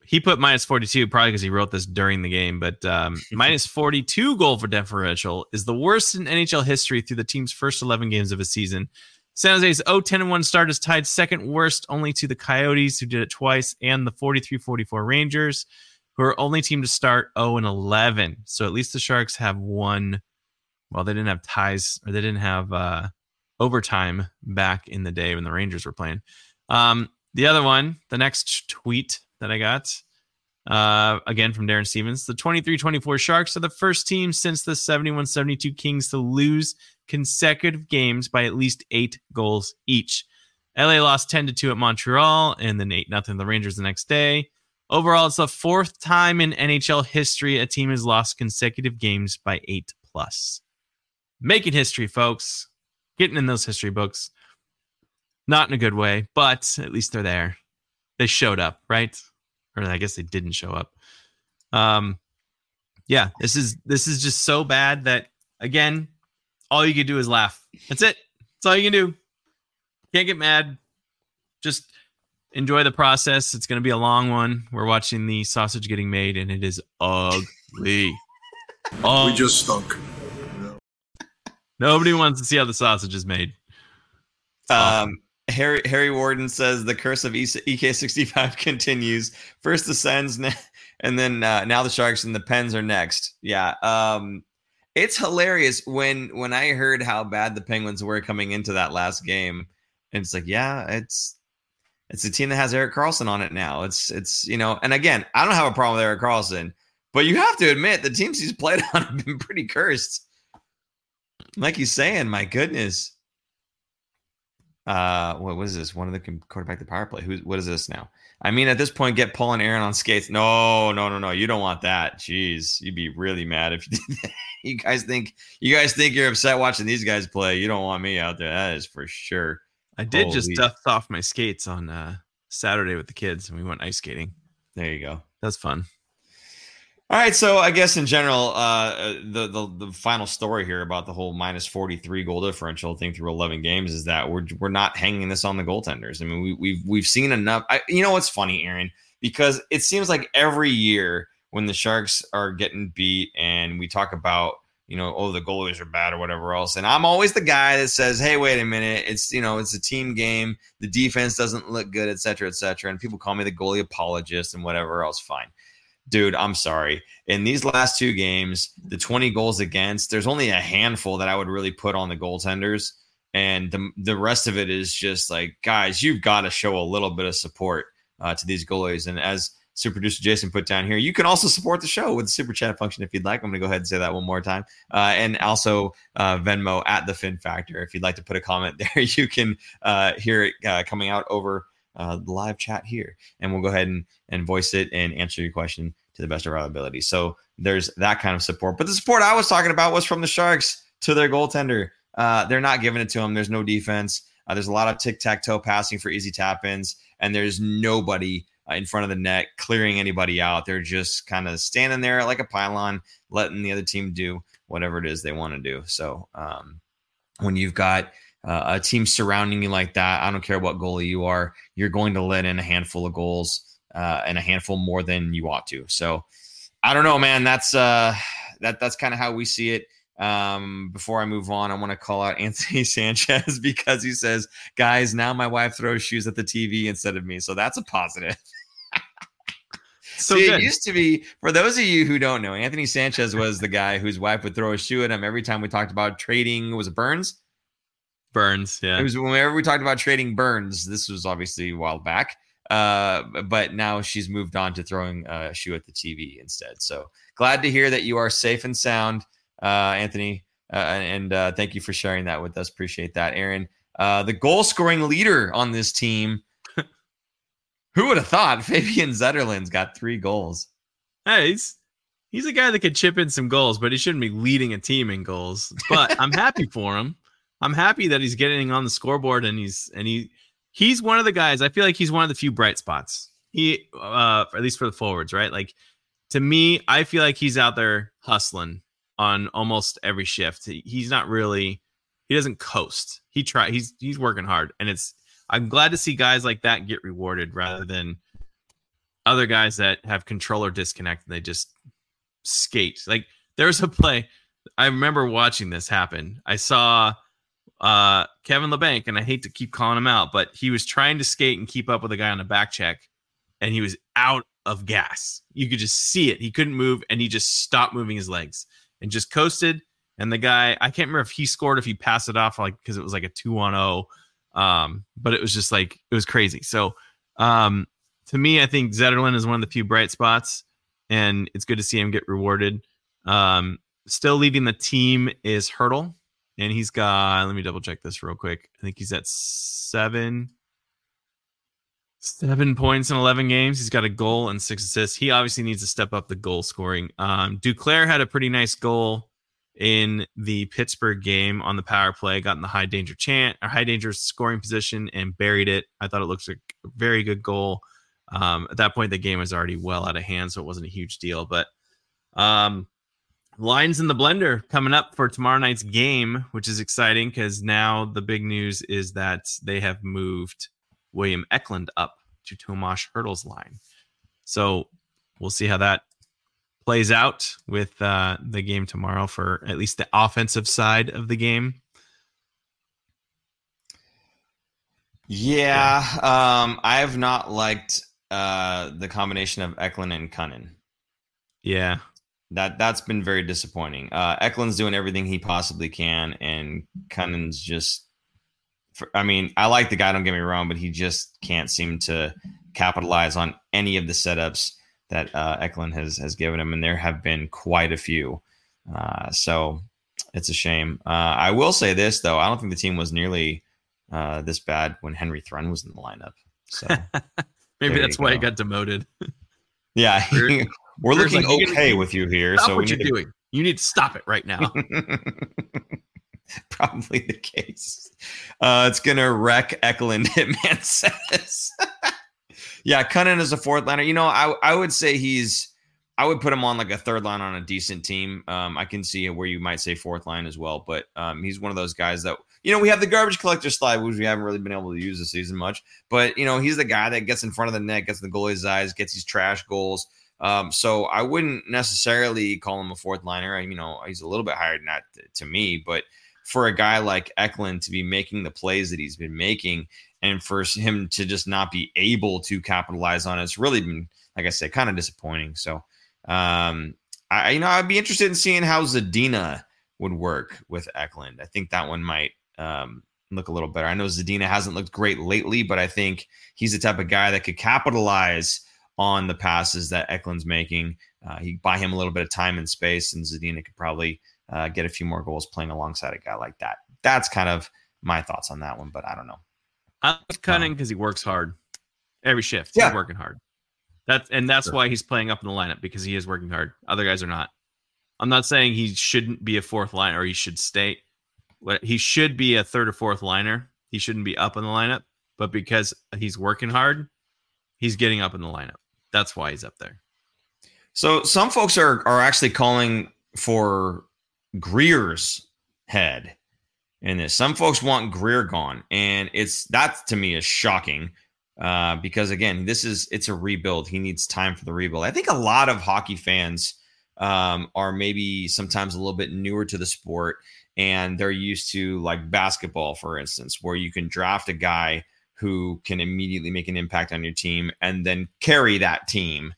Speaker 2: he put minus 42 probably because he wrote this during the game, but um, minus 42 goal for differential is the worst in NHL history through the team's first 11 games of a season. San Jose's 0 10 1 start is tied second worst only to the Coyotes, who did it twice, and the 43 44 Rangers, who are only team to start 0 and 11. So at least the Sharks have one. Well, they didn't have ties or they didn't have uh, overtime back in the day when the Rangers were playing. Um, the other one, the next tweet that I got. Uh, again from Darren Stevens. The 23 24 Sharks are the first team since the 71 72 Kings to lose consecutive games by at least eight goals each. LA lost 10 to 2 at Montreal and then 8 nothing the Rangers the next day. Overall, it's the fourth time in NHL history a team has lost consecutive games by eight plus. Making history, folks. Getting in those history books. Not in a good way, but at least they're there. They showed up, right? or I guess they didn't show up. Um, yeah, this is this is just so bad that again, all you can do is laugh. That's it. That's all you can do. Can't get mad. Just enjoy the process. It's going to be a long one. We're watching the sausage getting made, and it is ugly.
Speaker 3: oh, we just stunk.
Speaker 2: Nobody wants to see how the sausage is made.
Speaker 1: Um, Harry Harry Warden says the curse of EK65 continues. First the Sens, and then uh, now the Sharks and the Pens are next. Yeah, um, it's hilarious when when I heard how bad the Penguins were coming into that last game. And it's like, yeah, it's it's a team that has Erik Karlsson on it now. It's it's you know, and again, I don't have a problem with Erik Karlsson, but you have to admit the teams he's played on have been pretty cursed. Like he's saying, my goodness. Uh, what was this? One of the quarterback the power play. Who's what is this now? I mean, at this point, get Paul and Aaron on skates. No, no, no, no. You don't want that. Jeez, you'd be really mad if you did that. You guys think you guys think you're upset watching these guys play. You don't want me out there. That is for sure.
Speaker 2: I did Holy. just dust off my skates on uh, Saturday with the kids, and we went ice skating.
Speaker 1: There you go.
Speaker 2: That's fun.
Speaker 1: All right, so I guess in general, uh, uh, the, the the final story here about the whole minus forty three goal differential thing through eleven games is that we're we're not hanging this on the goaltenders. I mean, we, we've we've seen enough. I, you know what's funny, Aaron? Because it seems like every year when the Sharks are getting beat, and we talk about you know, oh, the goalies are bad or whatever else. And I'm always the guy that says, hey, wait a minute, it's you know, it's a team game. The defense doesn't look good, et cetera, et cetera. And people call me the goalie apologist and whatever else. Fine. Dude, I'm sorry. In these last two games, the 20 goals against, there's only a handful that I would really put on the goaltenders. And the, the rest of it is just like, guys, you've got to show a little bit of support uh, to these goalies. And as super producer Jason put down here. You can also support the show with the super chat function if you'd like. I'm going to go ahead and say that one more time. Uh, and also uh, Venmo at the Fin Factor. If you'd like to put a comment there, you can uh, hear it uh, coming out over uh, the live chat here. And we'll go ahead and, and voice it and answer your question to the best of our ability. So there's that kind of support. But the support I was talking about was from the Sharks to their goaltender. Uh, they're not giving it to him. There's no defense. there's a lot of tic tac toe passing for easy tap ins, and there's nobody uh, in front of the net, clearing anybody out. They're just kind of standing there like a pylon, letting the other team do whatever it is they want to do. So um, when you've got uh, a team surrounding you like that, I don't care what goalie you are, you're going to let in a handful of goals uh, and a handful more than you ought to. So I don't know, man. That's uh, that that's kind of how we see it. Um, before I move on, I want to call out Anthony Sanchez because he says, "Guys, now my wife throws shoes at the TV instead of me." So that's a positive. So See, it used to be for those of you who don't know, Anthony Sanchez was the guy whose wife would throw a shoe at him every time we talked about trading. Was it Burns?
Speaker 2: Burns, yeah.
Speaker 1: It was whenever we talked about trading Burns. This was obviously a while back, uh, but now she's moved on to throwing a shoe at the TV instead. So glad to hear that you are safe and sound, uh, Anthony, uh, and uh, thank you for sharing that with us. Appreciate that, Aaron. Uh, the goal scoring leader on this team who would have thought Fabian Zetterlund's got three goals?
Speaker 2: Hey, he's he's a guy that could chip in some goals, but he shouldn't be leading a team in goals. But I'm happy for him. I'm happy that he's getting on the scoreboard and he's and he he's one of the guys. I feel like he's one of the few bright spots. He uh at least for the forwards, right? Like to me, I feel like he's out there hustling on almost every shift. He's not really he doesn't coast. He try he's he's working hard and it's I'm glad to see guys like that get rewarded rather than other guys that have controller disconnect and they just skate. Like there's a play. I remember watching this happen. I saw uh, Kevin Labanc, and I hate to keep calling him out, but he was trying to skate and keep up with a guy on a back check, and he was out of gas. You could just see it. He couldn't move, and he just stopped moving his legs and just coasted. And the guy, I can't remember if he scored, if he passed it off, like because it was like a two on zero um, but it was just like it was crazy. So um, to me, I think Zetterlund is one of the few bright spots, and it's good to see him get rewarded. Um, still leading the team is Hertl, and he's got. Let me double check this real quick. I think he's at seven. Seven points in 11 games. He's got a goal and six assists. He obviously needs to step up the goal scoring. Um, Duclair had a pretty nice goal in the Pittsburgh game on the power play, got in the high danger chant or high danger scoring position and buried it. I thought it looks like a very good goal. Um, at that point, the game was already well out of hand, so it wasn't a huge deal. But um, lines in the blender coming up for tomorrow night's game, which is exciting because now the big news is that they have moved William Eklund up to Tomas Hertl's line. So we'll see how that plays out with uh, the game tomorrow for at least the offensive side of the game.
Speaker 1: Yeah, um, I have not liked uh, the combination of Eklund and Kunin.
Speaker 2: Yeah,
Speaker 1: that that's been very disappointing. Uh, Eklund's doing everything he possibly can, and Kunin's just. For, I mean, I like the guy. Don't get me wrong, but he just can't seem to capitalize on any of the setups that uh, Eklund has has given him, and there have been quite a few. Uh, so it's a shame. Uh, I will say this though: I don't think the team was nearly uh, this bad when Henry Thrun was in the lineup. So
Speaker 2: maybe that's why he got demoted.
Speaker 1: Yeah, we're, looking like, okay with you here.
Speaker 2: Stop
Speaker 1: so
Speaker 2: what you're to... doing. You need to stop it right now.
Speaker 1: Probably the case. Uh, it's gonna wreck Eklund. Hitman says. yeah, Kunin is a fourth liner. You know, I I would say he's. I would put him on like a third line on a decent team. Um, I can see where you might say fourth line as well, but um, he's one of those guys that you know, we have the garbage collector slide, which we haven't really been able to use this season much. But you know, he's the guy that gets in front of the net, gets the goalie's eyes, gets these trash goals. Um, so I wouldn't necessarily call him a fourth liner. I, you know, he's a little bit higher than that to me, but for a guy like Eklund to be making the plays that he's been making, and for him to just not be able to capitalize on it, it's really been, like I said, kind of disappointing. So, um, I, you know, I'd be interested in seeing how Zadina would work with Eklund. I think that one might um, look a little better. I know Zadina hasn't looked great lately, but I think he's the type of guy that could capitalize on the passes that Eklund's making. Uh, he buy him a little bit of time and space, and Zadina could probably uh, get a few more goals playing alongside a guy like that. That's kind of my thoughts on that one, but I don't know.
Speaker 2: I love Kunin because um, he works hard every shift. Yeah. He's working hard. That's and that's sure. why he's playing up in the lineup because he is working hard. Other guys are not. I'm not saying he shouldn't be a fourth line or he should stay he should be a third or fourth liner. He shouldn't be up in the lineup, but because he's working hard, he's getting up in the lineup. That's why he's up there.
Speaker 1: So some folks are are actually calling for Grier's head in this. Some folks want Grier gone, and it's that to me is shocking uh, because again, this is it's a rebuild. He needs time for the rebuild. I think a lot of hockey fans um, are maybe sometimes a little bit newer to the sport and they're used to like basketball, for instance, where you can draft a guy who can immediately make an impact on your team and then carry that team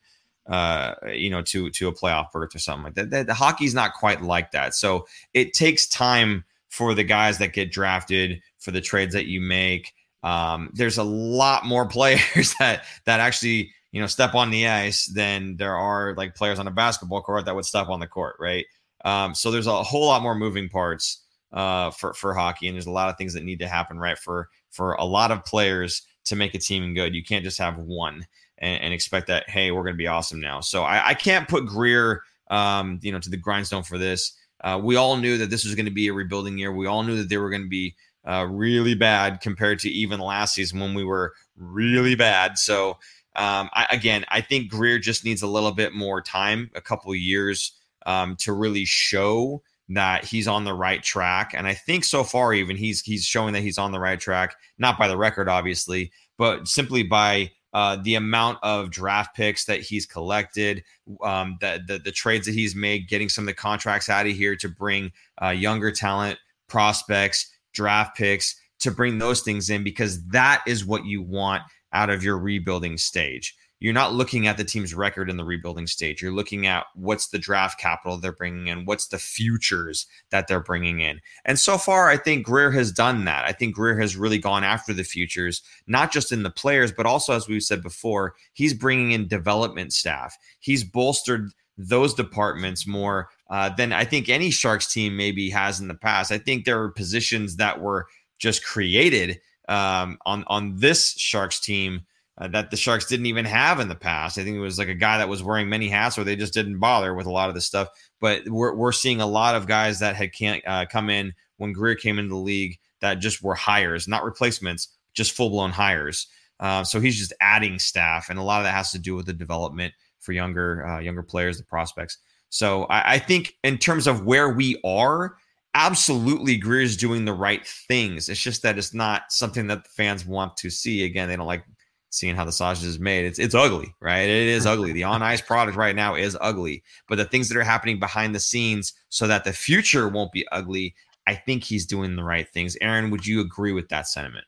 Speaker 1: uh, you know, to to a playoff berth or something like that. The, the hockey's not quite like that. So it takes time for the guys that get drafted, for the trades that you make. Um, there's a lot more players that that actually you know step on the ice than there are like players on a basketball court that would step on the court, right? Um, so there's a whole lot more moving parts uh, for for hockey, and there's a lot of things that need to happen right for for a lot of players to make a team good. You can't just have one and, and expect that hey we're going to be awesome now. So I, I can't put Grier um, you know to the grindstone for this. Uh, we all knew that this was going to be a rebuilding year. We all knew that they were going to be uh, really bad compared to even last season when we were really bad. So um, I, again, I think Grier just needs a little bit more time, a couple years um, to really show that he's on the right track. And I think so far, even he's he's showing that he's on the right track, not by the record, obviously, but simply by uh, the amount of draft picks that he's collected, um, the, the, the trades that he's made, getting some of the contracts out of here to bring uh, younger talent, prospects, draft picks, to bring those things in because that is what you want out of your rebuilding stage you're not looking at the team's record in the rebuilding stage. You're looking at what's the draft capital they're bringing in, what's the futures that they're bringing in. And so far, I think Grier has done that. I think Grier has really gone after the futures, not just in the players, but also, as we've said before, he's bringing in development staff. He's bolstered those departments more uh, than I think any Sharks team maybe has in the past. I think there are positions that were just created um, on on this Sharks team uh, that the Sharks didn't even have in the past. I think it was like a guy that was wearing many hats, or they just didn't bother with a lot of this stuff. But we're we're seeing a lot of guys that had can't uh, come in when Grier came into the league that just were hires, not replacements, just full blown hires. Uh, so he's just adding staff, and a lot of that has to do with the development for younger uh, younger players, the prospects. So I, I think in terms of where we are, absolutely Grier's doing the right things. It's just that it's not something that the fans want to see. Again, they don't like seeing how the sausage is made. It's it's ugly, right? It is ugly. The on ice product right now is ugly, but the things that are happening behind the scenes so that the future won't be ugly, I think he's doing the right things. Aaron, would you agree with that sentiment?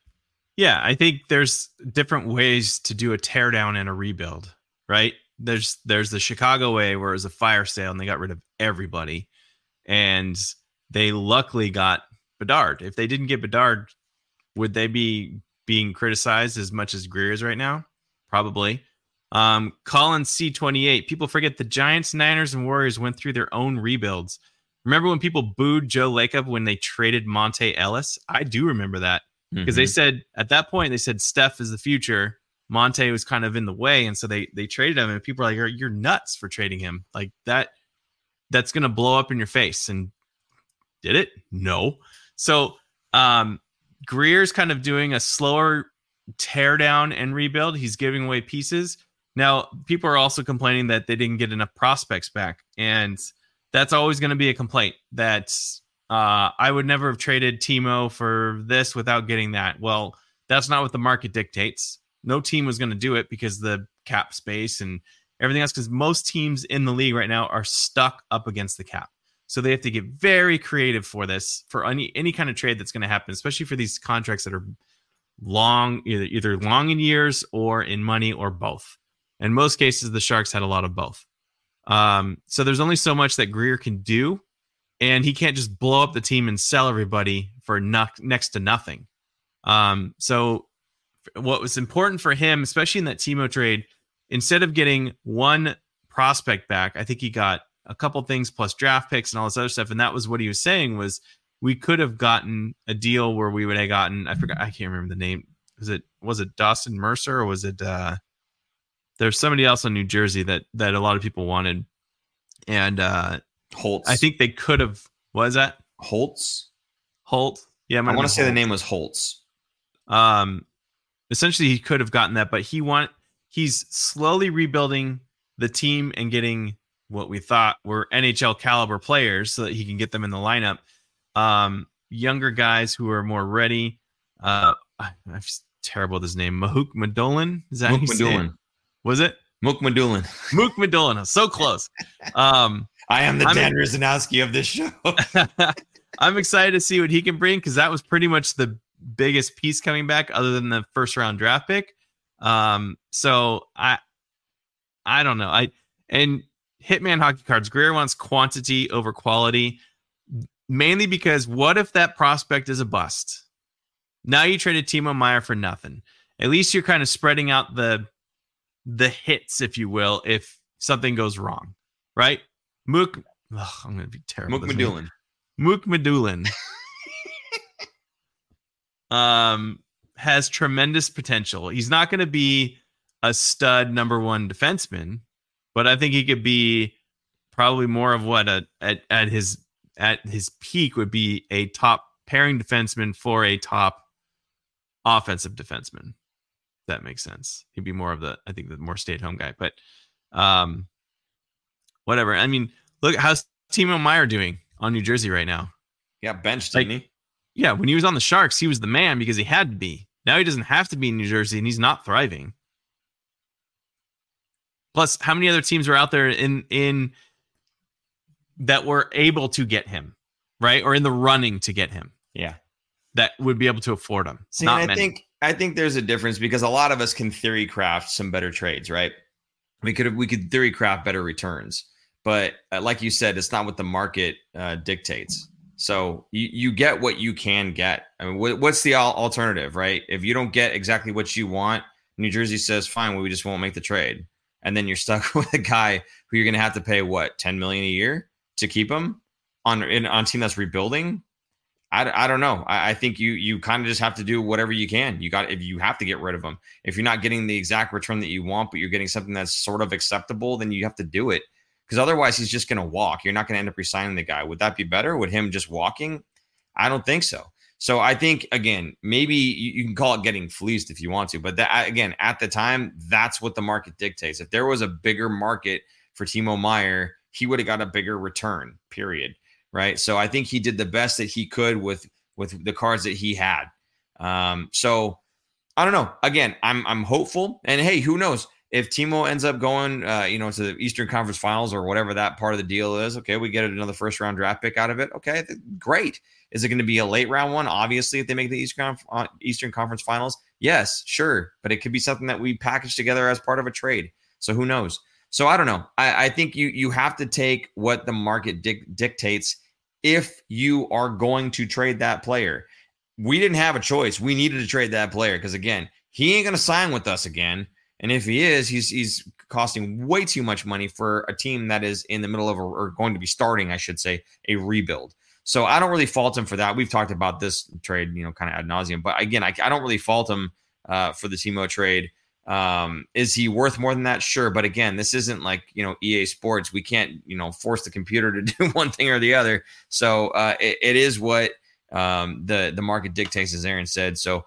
Speaker 2: Yeah, I think there's different ways to do a teardown and a rebuild, right? There's there's the Chicago way where it was a fire sale and they got rid of everybody. And they luckily got Bedard. If they didn't get Bedard, would they be being criticized as much as Grier is right now? Probably. Um, Colin C28. People forget the Giants, Niners, and Warriors went through their own rebuilds. Remember when people booed Joe Lacob when they traded Monta Ellis? I do remember that because mm-hmm. they said at that point they said Steph is the future. Monte was kind of in the way, and so they they traded him. And people are like, "You're, you're nuts for trading him like that. That's going to blow up in your face." And did it? No. So um, Grier's kind of doing a slower tear down and rebuild. He's giving away pieces. Now, people are also complaining that they didn't get enough prospects back. And that's always going to be a complaint that uh, I would never have traded Timo for this without getting that. Well, that's not what the market dictates. No team was going to do it because the cap space and everything else, because most teams in the league right now are stuck up against the cap. So they have to get very creative for this for any any kind of trade that's going to happen, especially for these contracts that are long, either either long in years or in money or both. In most cases, the Sharks had a lot of both. Um, so there's only so much that Grier can do, and he can't just blow up the team and sell everybody for no- next to nothing. Um, so what was important for him, especially in that Timo trade, instead of getting one prospect back, I think he got a couple things plus draft picks and all this other stuff. And that was what he was saying was we could have gotten a deal where we would have gotten I forgot I can't remember the name. Was it was it Dawson Mercer or was it uh there's somebody else in New Jersey that that a lot of people wanted. And uh
Speaker 1: Holtz.
Speaker 2: I think they could have was that?
Speaker 1: Holtz?
Speaker 2: Holt. Yeah,
Speaker 1: I want to say the name was Holtz.
Speaker 2: Um essentially he could have gotten that, but he want he's slowly rebuilding the team and getting what we thought were NHL caliber players so that he can get them in the lineup. Um, younger guys who are more ready. Uh, I'm terrible with his name. Mahuk Madolin. Is that Mook Madolin? Was it
Speaker 1: Mook Madolin?
Speaker 2: Mook Madolin. So close. Um,
Speaker 1: I am the I'm Dan Rusanowsky of this show.
Speaker 2: I'm excited to see what he can bring because that was pretty much the biggest piece coming back, other than the first round draft pick. Um, so I, I don't know. I and Hitman hockey cards. Grier wants quantity over quality, mainly because what if that prospect is a bust? Now you traded Timo Meier for nothing. At least you're kind of spreading out the the hits, if you will, if something goes wrong, right? Mook, ugh, I'm gonna be terrible.
Speaker 1: Mook Medulin.
Speaker 2: Mook Medulin um, has tremendous potential. He's not going to be a stud number one defenseman, but I think he could be probably more of what a, at at his at his peak would be a top pairing defenseman for a top offensive defenseman. That makes sense. He'd be more of the I think the more stay at home guy, but um, whatever. I mean, look how's Timo Meier doing on New Jersey right now?
Speaker 1: Yeah, benched, didn't like, he?
Speaker 2: Yeah, when he was on the Sharks, he was the man because he had to be. Now he doesn't have to be in New Jersey, and he's not thriving. Plus, how many other teams are out there in in that were able to get him, right? Or in the running to get him.
Speaker 1: Yeah.
Speaker 2: That would be able to afford him.
Speaker 1: See, Not I many. think I think there's a difference because a lot of us can theory craft some better trades, right? We could we could theory craft better returns, but uh, like you said, it's not what the market uh, dictates. So you, you get what you can get. I mean, wh- what's the alternative, right? If you don't get exactly what you want, New Jersey says, "Fine, well, we just won't make the trade." And then you're stuck with a guy who you're going to have to pay what 10 million a year to keep him on in, on a team that's rebuilding. I, I don't know. I, I think you you kind of just have to do whatever you can. You got if you have to get rid of him. If you're not getting the exact return that you want, but you're getting something that's sort of acceptable, then you have to do it. Because otherwise, he's just going to walk. You're not going to end up resigning the guy. Would that be better? Would him just walking? I don't think so. So I think again, maybe you, you, can call it getting fleeced if you want to, but that again, at the time, that's what the market dictates. If there was a bigger market for Timo Meier, he would have got a bigger return. Period. Right. So I think he did the best that he could with with the cards that he had. Um, so I don't know. Again, I'm I'm hopeful, and hey, who knows if Timo ends up going, uh, you know, to the Eastern Conference Finals or whatever that part of the deal is. Okay, we get another first round draft pick out of it. Okay, great. Is it going to be a late round one? Obviously, if they make the Eastern uh, Eastern Conference Finals, yes, sure, but it could be something that we package together as part of a trade. So who knows? So I don't know. I, I think you you have to take what the market dic- dictates if you are going to trade that player. We didn't have a choice. We needed to trade that player because again, he ain't going to sign with us again. And if he is, he's he's costing way too much money for a team that is in the middle of a, or going to be starting, I should say, a rebuild. So I don't really fault him for that. We've talked about this trade, you know, kind of ad nauseum. But again, I, I don't really fault him uh, for the Timo trade. Um, is he worth more than that? Sure. But again, this isn't like, you know, EA Sports. We can't, you know, force the computer to do one thing or the other. So uh, it, it is what um, the, the market dictates, as Aaron said. So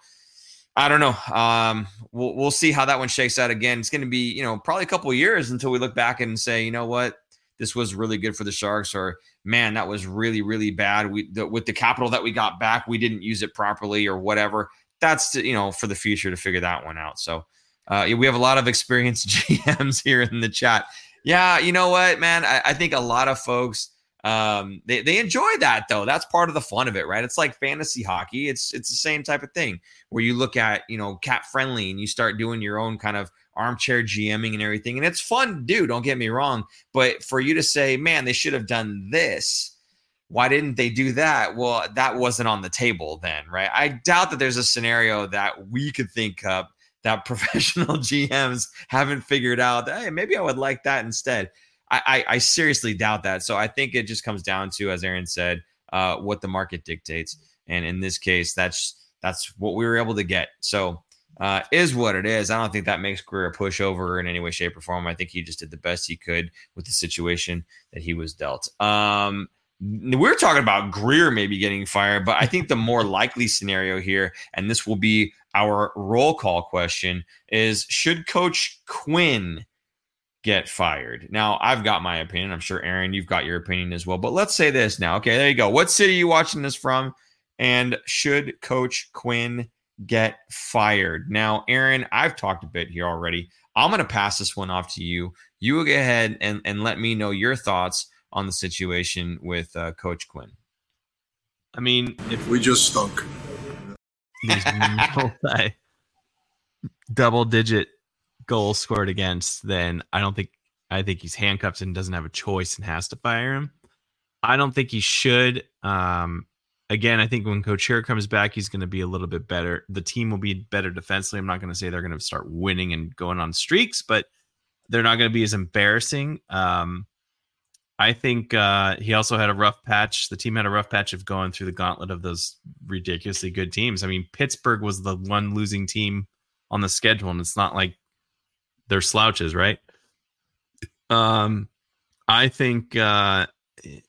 Speaker 1: I don't know. Um, we'll, we'll see how that one shakes out again. It's going to be, you know, probably a couple years until we look back and say, you know what, this was really good for the Sharks, or man, that was really, really bad. We the, with the capital that we got back, we didn't use it properly, or whatever. That's to, you know for the future to figure that one out. So uh, we have a lot of experienced GMs here in the chat. Yeah, you know what, man? I, I think a lot of folks um, they, they enjoy that though. That's part of the fun of it, right? It's like fantasy hockey. It's it's the same type of thing where you look at you know cap friendly and you start doing your own kind of armchair GMing and everything, and it's fun to do. Don't get me wrong, but for you to say, man, they should have done this. Why didn't they do that? Well, that wasn't on the table then, right? I doubt that there's a scenario that we could think of that professional GMs haven't figured out hey, maybe I would like that instead. I, I, I seriously doubt that. So I think it just comes down to, as Aaron said, uh, what the market dictates. And in this case, that's that's what we were able to get. So uh, is what it is. I don't think that makes Grier a pushover in any way, shape, or form. I think he just did the best he could with the situation that he was dealt. Um, we're talking about Grier maybe getting fired, but I think the more likely scenario here, and this will be our roll call question, is should Coach Quinn get fired? Now, I've got my opinion. I'm sure, Aaron, you've got your opinion as well. But let's say this now. Okay, there you go. What city are you watching this from? And should Coach Quinn get fired? Now, Aaron, I've talked a bit here already. I'm going to pass this one off to you. You will go ahead and, and let me know your thoughts on the situation with uh, Coach Quinn.
Speaker 2: I mean,
Speaker 3: if we just stunk,
Speaker 2: these multi double digit goals scored against, then I don't think I think he's handcuffed and doesn't have a choice and has to fire him. I don't think he should. Um, again, I think when Coach Hare comes back, he's going to be a little bit better. The team will be better defensively. I'm not going to say they're going to start winning and going on streaks, but they're not going to be as embarrassing. Um, I think uh, he also had a rough patch. The team had a rough patch of going through the gauntlet of those ridiculously good teams. I mean, Pittsburgh was the one losing team on the schedule, and it's not like they're slouches, right? Um, I think uh,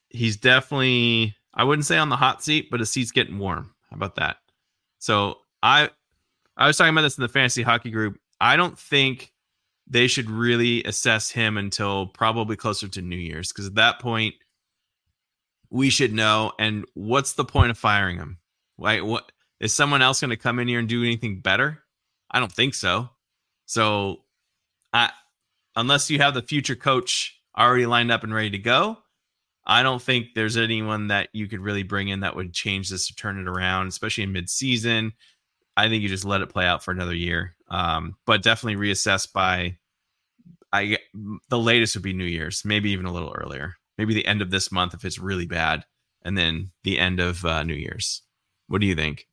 Speaker 2: he's definitely. I wouldn't say on the hot seat, but his seat's getting warm. How about that? So I, I was talking about this in the fantasy hockey group. I don't think they should really assess him until probably closer to New Year's because at that point we should know. And what's the point of firing him? Like, what is someone else going to come in here and do anything better? I don't think so. So, I unless you have the future coach already lined up and ready to go, I don't think there's anyone that you could really bring in that would change this or turn it around, especially in midseason. I think you just let it play out for another year. Um, but definitely reassess by I the latest would be New Year's, maybe even a little earlier, maybe the end of this month if it's really bad, and then the end of uh, New Year's. What do you think?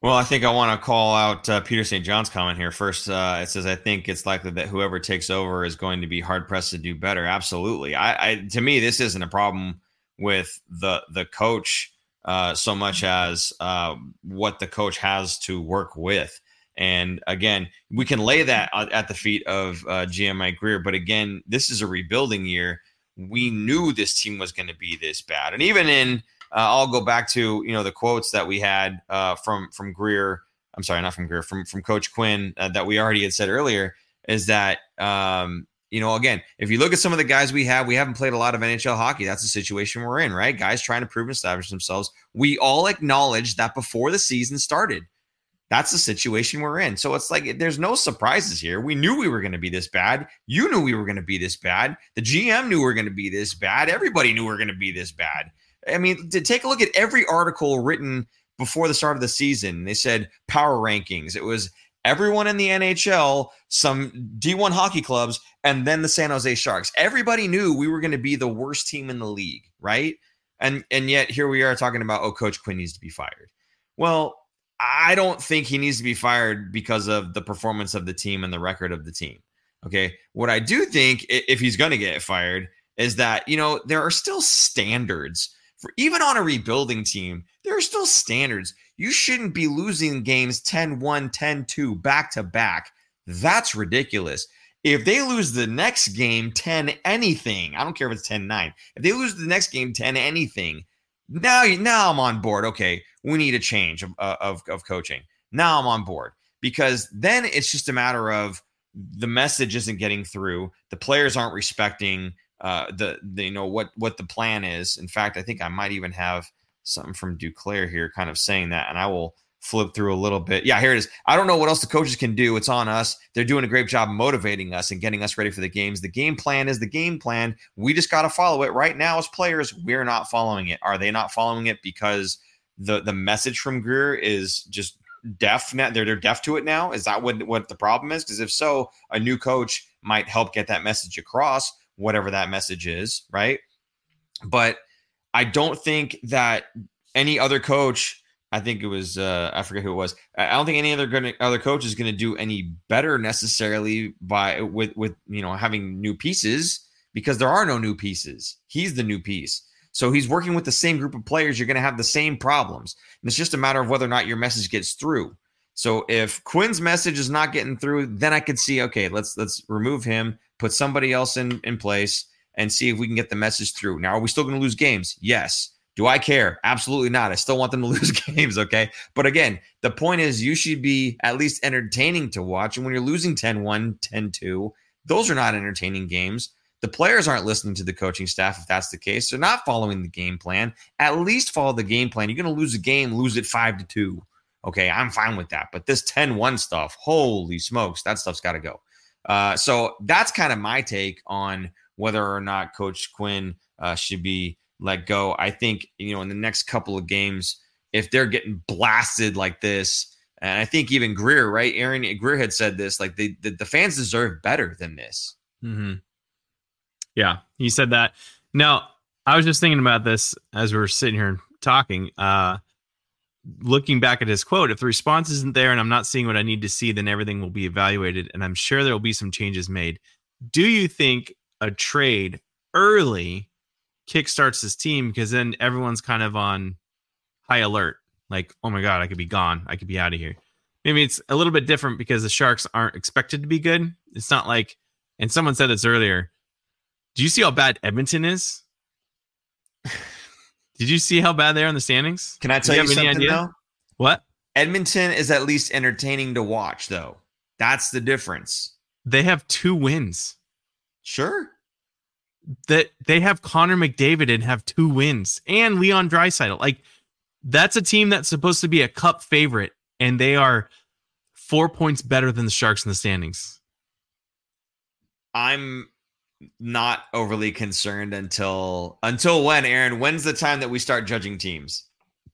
Speaker 1: Well, I think I want to call out uh, Peter St. John's comment here first. Uh, it says, "I think it's likely that whoever takes over is going to be hard pressed to do better." Absolutely. I, I to me, this isn't a problem with the the coach uh, so much as uh, what the coach has to work with. And again, we can lay that at the feet of uh, GM Mike Grier. But again, this is a rebuilding year. We knew this team was going to be this bad. And even in, I'll go back to you know the quotes that we had uh, from from Grier. I'm sorry, not from Grier, from from Coach Quinn uh, that we already had said earlier. Is that um, you know, again, if you look at some of the guys we have, we haven't played a lot of NHL hockey. That's the situation we're in, right? Guys trying to prove and establish themselves. We all acknowledge that before the season started That's the situation we're in. So it's like there's no surprises here. We knew we were going to be this bad. You knew we were going to be this bad. The GM knew we were going to be this bad. Everybody knew we were going to be this bad. I mean, to take a look at every article written before the start of the season, they said power rankings. It was everyone in the NHL, some D1 hockey clubs, and then the San Jose Sharks. Everybody knew we were going to be the worst team in the league, right? And and yet here we are talking about oh, Coach Quinn needs to be fired. Well, I don't think he needs to be fired because of the performance of the team and the record of the team. Okay. What I do think, if he's going to get fired, is that, you know, there are still standards for even on a rebuilding team, there are still standards. You shouldn't be losing games 10 1, 10 2 back to back. That's ridiculous. If they lose the next game 10 anything, I don't care if it's 10 9, if they lose the next game 10 anything, now, now I'm on board. Okay, we need a change of, uh, of, of coaching. Now I'm on board because then it's just a matter of the message isn't getting through. The players aren't respecting uh, the, you know what what the plan is. In fact, I think I might even have something from Duclair here, kind of saying that, and I will flip through a little bit. Yeah, here it is. I don't know what else the coaches can do. It's on us. They're doing a great job motivating us and getting us ready for the games. The game plan is the game plan. We just got to follow it. Right now, as players, we're not following it. Are they not following it because the the message from Grier is just deaf? Now they're they're deaf to it now. Is that what what the problem is? Because if so, a new coach might help get that message across, whatever that message is, right? But I don't think that any other coach I think it was uh, I forget who it was. I don't think any other gonna, other coach is going to do any better necessarily by with with you know having new pieces because there are no new pieces. He's the new piece. So he's working with the same group of players. You're going to have the same problems. And it's just a matter of whether or not your message gets through. So if Quinn's message is not getting through, then I could see okay, let's let's remove him, put somebody else in in place and see if we can get the message through. Now, are we still going to lose games? Yes. Do I care? Absolutely not. I still want them to lose games, okay? But again, the point is you should be at least entertaining to watch. And when you're losing 10 1, 10 2, those are not entertaining games. The players aren't listening to the coaching staff if that's the case. They're not following the game plan. At least follow the game plan. You're going to lose a game, lose it 5 to 2. Okay, I'm fine with that. But this 10 1 stuff, holy smokes, that stuff's got to go. Uh, so that's kind of my take on whether or not Coach Quinn uh, should be let go. I think, you know, in the next couple of games, if they're getting blasted like this, and I think even Grier, right? Aaron Grier had said this, like the, the, fans deserve better than this.
Speaker 2: Mm-hmm. Yeah, he said that. Now, I was just thinking about this as we are sitting here and talking. Uh, looking back at his quote, if the response isn't there and I'm not seeing what I need to see, then everything will be evaluated, and I'm sure there will be some changes made. Do you think a trade early kickstarts this team because then everyone's kind of on high alert. Like, oh my god, I could be gone. I could be out of here. Maybe it's a little bit different because the Sharks aren't expected to be good. It's not like, and someone said this earlier. Do you see how bad Edmonton is? Did you see how bad they are in the standings?
Speaker 1: Can I tell you, you something though?
Speaker 2: What?
Speaker 1: Edmonton is at least entertaining to watch, though. That's the difference.
Speaker 2: They have two wins.
Speaker 1: Sure
Speaker 2: that they have Connor McDavid and have two wins and Leon Draisaitl. Like that's a team that's supposed to be a cup favorite, and they are four points better than the Sharks in the standings.
Speaker 1: I'm not overly concerned until until when, Aaron? When's the time that we start judging teams?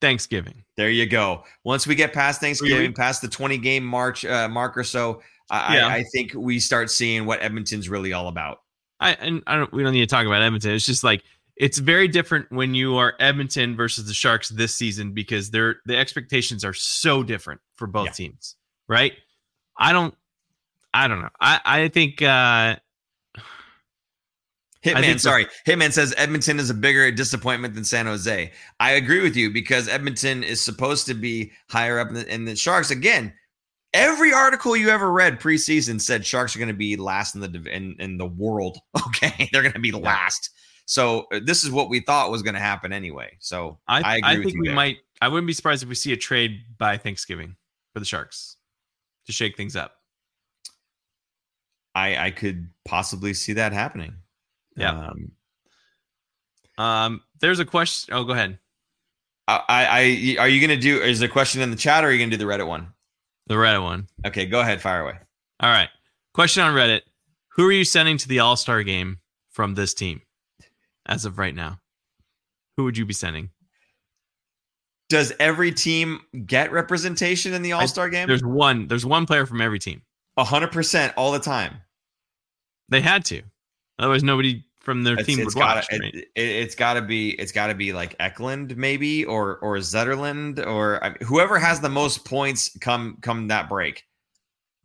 Speaker 2: Thanksgiving.
Speaker 1: There you go. Once we get past Thanksgiving, past the 20 game march uh, mark or so, I, yeah. I, I think we start seeing what Edmonton's really all about.
Speaker 2: I and I don't we don't need to talk about Edmonton. It's just like it's very different when you are Edmonton versus the Sharks this season because they're the expectations are so different for both yeah. teams, right? I don't I don't know. I I think uh
Speaker 1: Hitman, sorry. Hitman says Edmonton is a bigger disappointment than San Jose. I agree with you because Edmonton is supposed to be higher up in the, the Sharks. Again, Every article you ever read preseason said Sharks are going to be last in the in, in the world. Okay, they're going to be last. So uh, this is what we thought was going to happen anyway. So
Speaker 2: I, I, I think we there. might. I wouldn't be surprised if we see a trade by Thanksgiving for the Sharks to shake things up.
Speaker 1: I I could possibly see that happening.
Speaker 2: Yeah. Um, um there's a question. Oh, go ahead.
Speaker 1: I, I, are you going to do? Is there a question in the chat, or are you going to do the Reddit one?
Speaker 2: The Reddit one.
Speaker 1: Okay, go ahead, fire away.
Speaker 2: All right. Question on Reddit: Who are you sending to the All Star game from this team, as of right now? Who would you be sending?
Speaker 1: Does every team get representation in the All Star game?
Speaker 2: There's one. There's one player from every team.
Speaker 1: hundred percent all the time.
Speaker 2: They had to, otherwise nobody from their
Speaker 1: It's,
Speaker 2: team
Speaker 1: it's
Speaker 2: would
Speaker 1: gotta
Speaker 2: watch. right?
Speaker 1: it, it, has gotta be it's gotta be like Eklund maybe or or Zetterlund or I mean, whoever has the most points come come that break.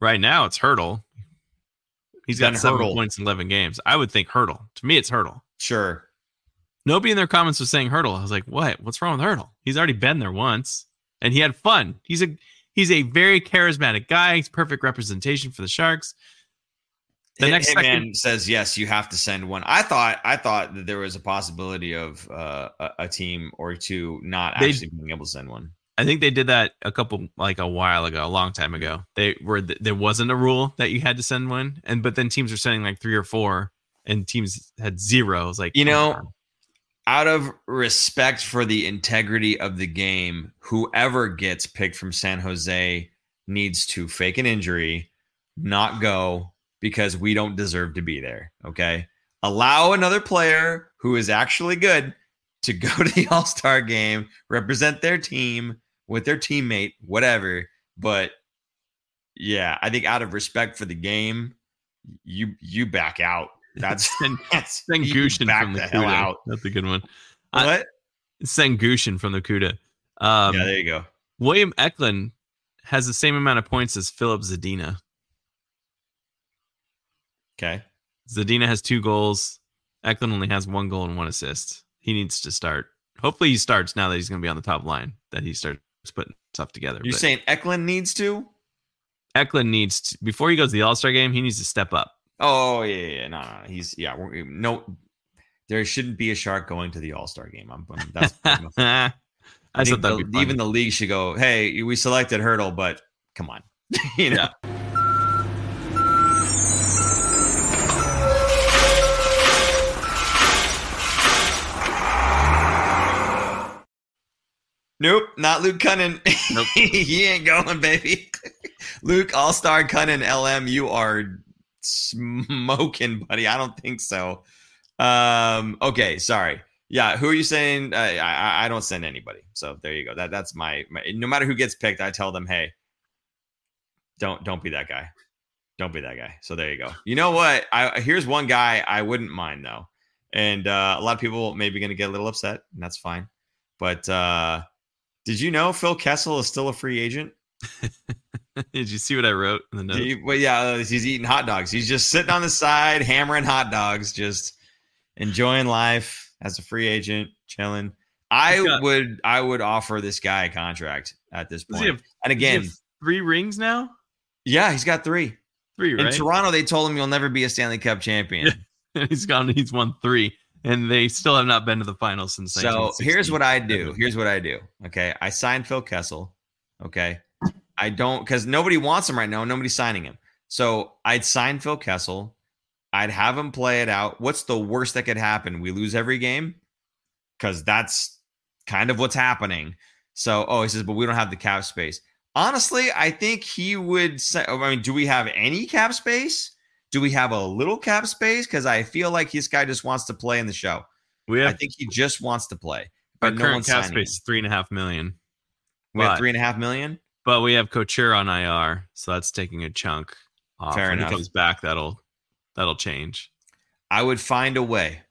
Speaker 2: Right now, it's Hertl. He's got
Speaker 1: Then
Speaker 2: seven
Speaker 1: Hertl.
Speaker 2: points in eleven games. I would think Hertl. To me, it's Hertl.
Speaker 1: Sure.
Speaker 2: Nobody in their comments was saying Hertl. I was like, what? What's wrong with Hertl? He's already been there once, and he had fun. He's a he's a very charismatic guy. He's perfect representation for the Sharks. The
Speaker 1: Hit-
Speaker 2: next
Speaker 1: Hitman
Speaker 2: second-
Speaker 1: says yes, you have to send one. I thought I thought that there was a possibility of uh, a, a team or two not
Speaker 2: They-
Speaker 1: actually being able to send one.
Speaker 2: I think they did that a couple like a while ago, a long time ago. They were there wasn't a rule that you had to send one, and but then teams were sending like three or four, and teams had zero. Like
Speaker 1: You
Speaker 2: come
Speaker 1: know. Out of respect for the integrity of the game, whoever gets picked from San Jose needs to fake an injury, not go because we don't deserve to be there. Okay. Allow another player who is actually good to go to the All Star game, represent their team with their teammate, whatever. But yeah, I think out of respect for the game, you you back out. That's that's
Speaker 2: Send
Speaker 1: you
Speaker 2: Gushchin
Speaker 1: back
Speaker 2: from the,
Speaker 1: the hell
Speaker 2: Cuda.
Speaker 1: out.
Speaker 2: That's a good one.
Speaker 1: What?
Speaker 2: Send Gushchin from the Cuda. Um,
Speaker 1: yeah, there you go.
Speaker 2: William Eklund has the same amount of points as Filip Zadina.
Speaker 1: Okay.
Speaker 2: Zadina has two goals. Eklund only has one goal and one assist. He needs to start. Hopefully, he starts now that he's going to be on the top line. That he starts putting stuff together.
Speaker 1: You're
Speaker 2: But
Speaker 1: saying Eklund needs to?
Speaker 2: Eklund needs to, before he goes to the All Star game. He needs to step up.
Speaker 1: Oh yeah, yeah, yeah. no, no, no. He's yeah. No, there shouldn't be a shark going to the All Star game. I'm, I'm that's.
Speaker 2: I,
Speaker 1: I
Speaker 2: thought
Speaker 1: think
Speaker 2: that'd
Speaker 1: the- even the league should go. Hey, we selected Hertl, but come on, you know. Nope, not Luke Kunin.
Speaker 2: Nope.
Speaker 1: he ain't going, baby. Luke All Star Kunin LM, you are smoking, buddy. I don't think so. Um, okay, sorry. Yeah, who are you saying? Uh, I, I I don't send anybody. So there you go. That that's my, my. No matter who gets picked, I tell them, hey, don't don't be that guy. Don't be that guy. So there you go. You know what? I here's one guy I wouldn't mind though, and uh, a lot of people maybe going to get a little upset, and that's fine. But uh, did you know Phil Kessel is still a free agent?
Speaker 2: Did you see what I wrote in the notes?
Speaker 1: He- well, yeah, uh, he's eating hot dogs. He's just sitting on the side, hammering hot dogs, just enjoying life as a free agent, chilling. I
Speaker 2: got-
Speaker 1: would, I would offer this guy a contract at this point.
Speaker 2: have-
Speaker 1: and again,
Speaker 2: three rings now.
Speaker 1: yeah, he's got three.
Speaker 2: Three,
Speaker 1: In? Toronto, they told him you'll never be a Stanley Cup champion.
Speaker 2: he's gone. He's won three, and they still have not been to the finals since.
Speaker 1: So here's what I do. Here's what I do. Okay. I signed Phil Kessel. Okay. I don't because nobody wants him right now. Nobody's signing him. So I'd sign Phil Kessel. I'd have him play it out. What's the worst that could happen? We lose every game? Because that's kind of what's happening. So, oh, he says, but we don't have the cap space. Honestly, I think he would say, I mean, do we have any cap space? Do we have a little cap space? Because I feel like this guy just wants to play in the show.
Speaker 2: We have, I
Speaker 1: think he just wants to play.
Speaker 2: our
Speaker 1: But no
Speaker 2: current cap space is three and a half million,
Speaker 1: We have three and a half million.
Speaker 2: but we have Couture on IR, so that's taking a chunk off.
Speaker 1: Fair
Speaker 2: when
Speaker 1: enough.
Speaker 2: he comes back, that'll that'll change.
Speaker 1: I would find a way.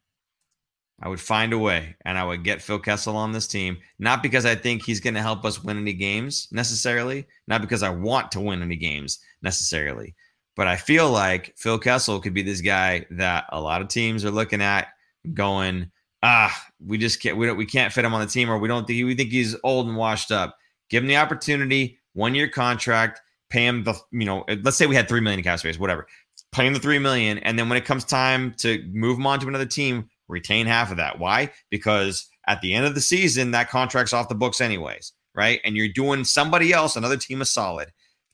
Speaker 1: I would find a way, and I would get Phil Kessel on this team. Not because I think he's going to help us win any games necessarily, not because I want to win any games necessarily, but I feel like Phil Kessel could be this guy that a lot of teams are looking at, going, ah, we just can't, we don't, we can't fit him on the team, or we don't think we think he's old and washed up. Give him the opportunity, one year contract, pay him the, you know, let's say we had three million in cap space, whatever pay him the three million, and then when it comes time to move him on to another team, retain half of that. Why? Because at the end of the season, that contract's off the books anyways, right? And you're doing somebody else, another team, a solid.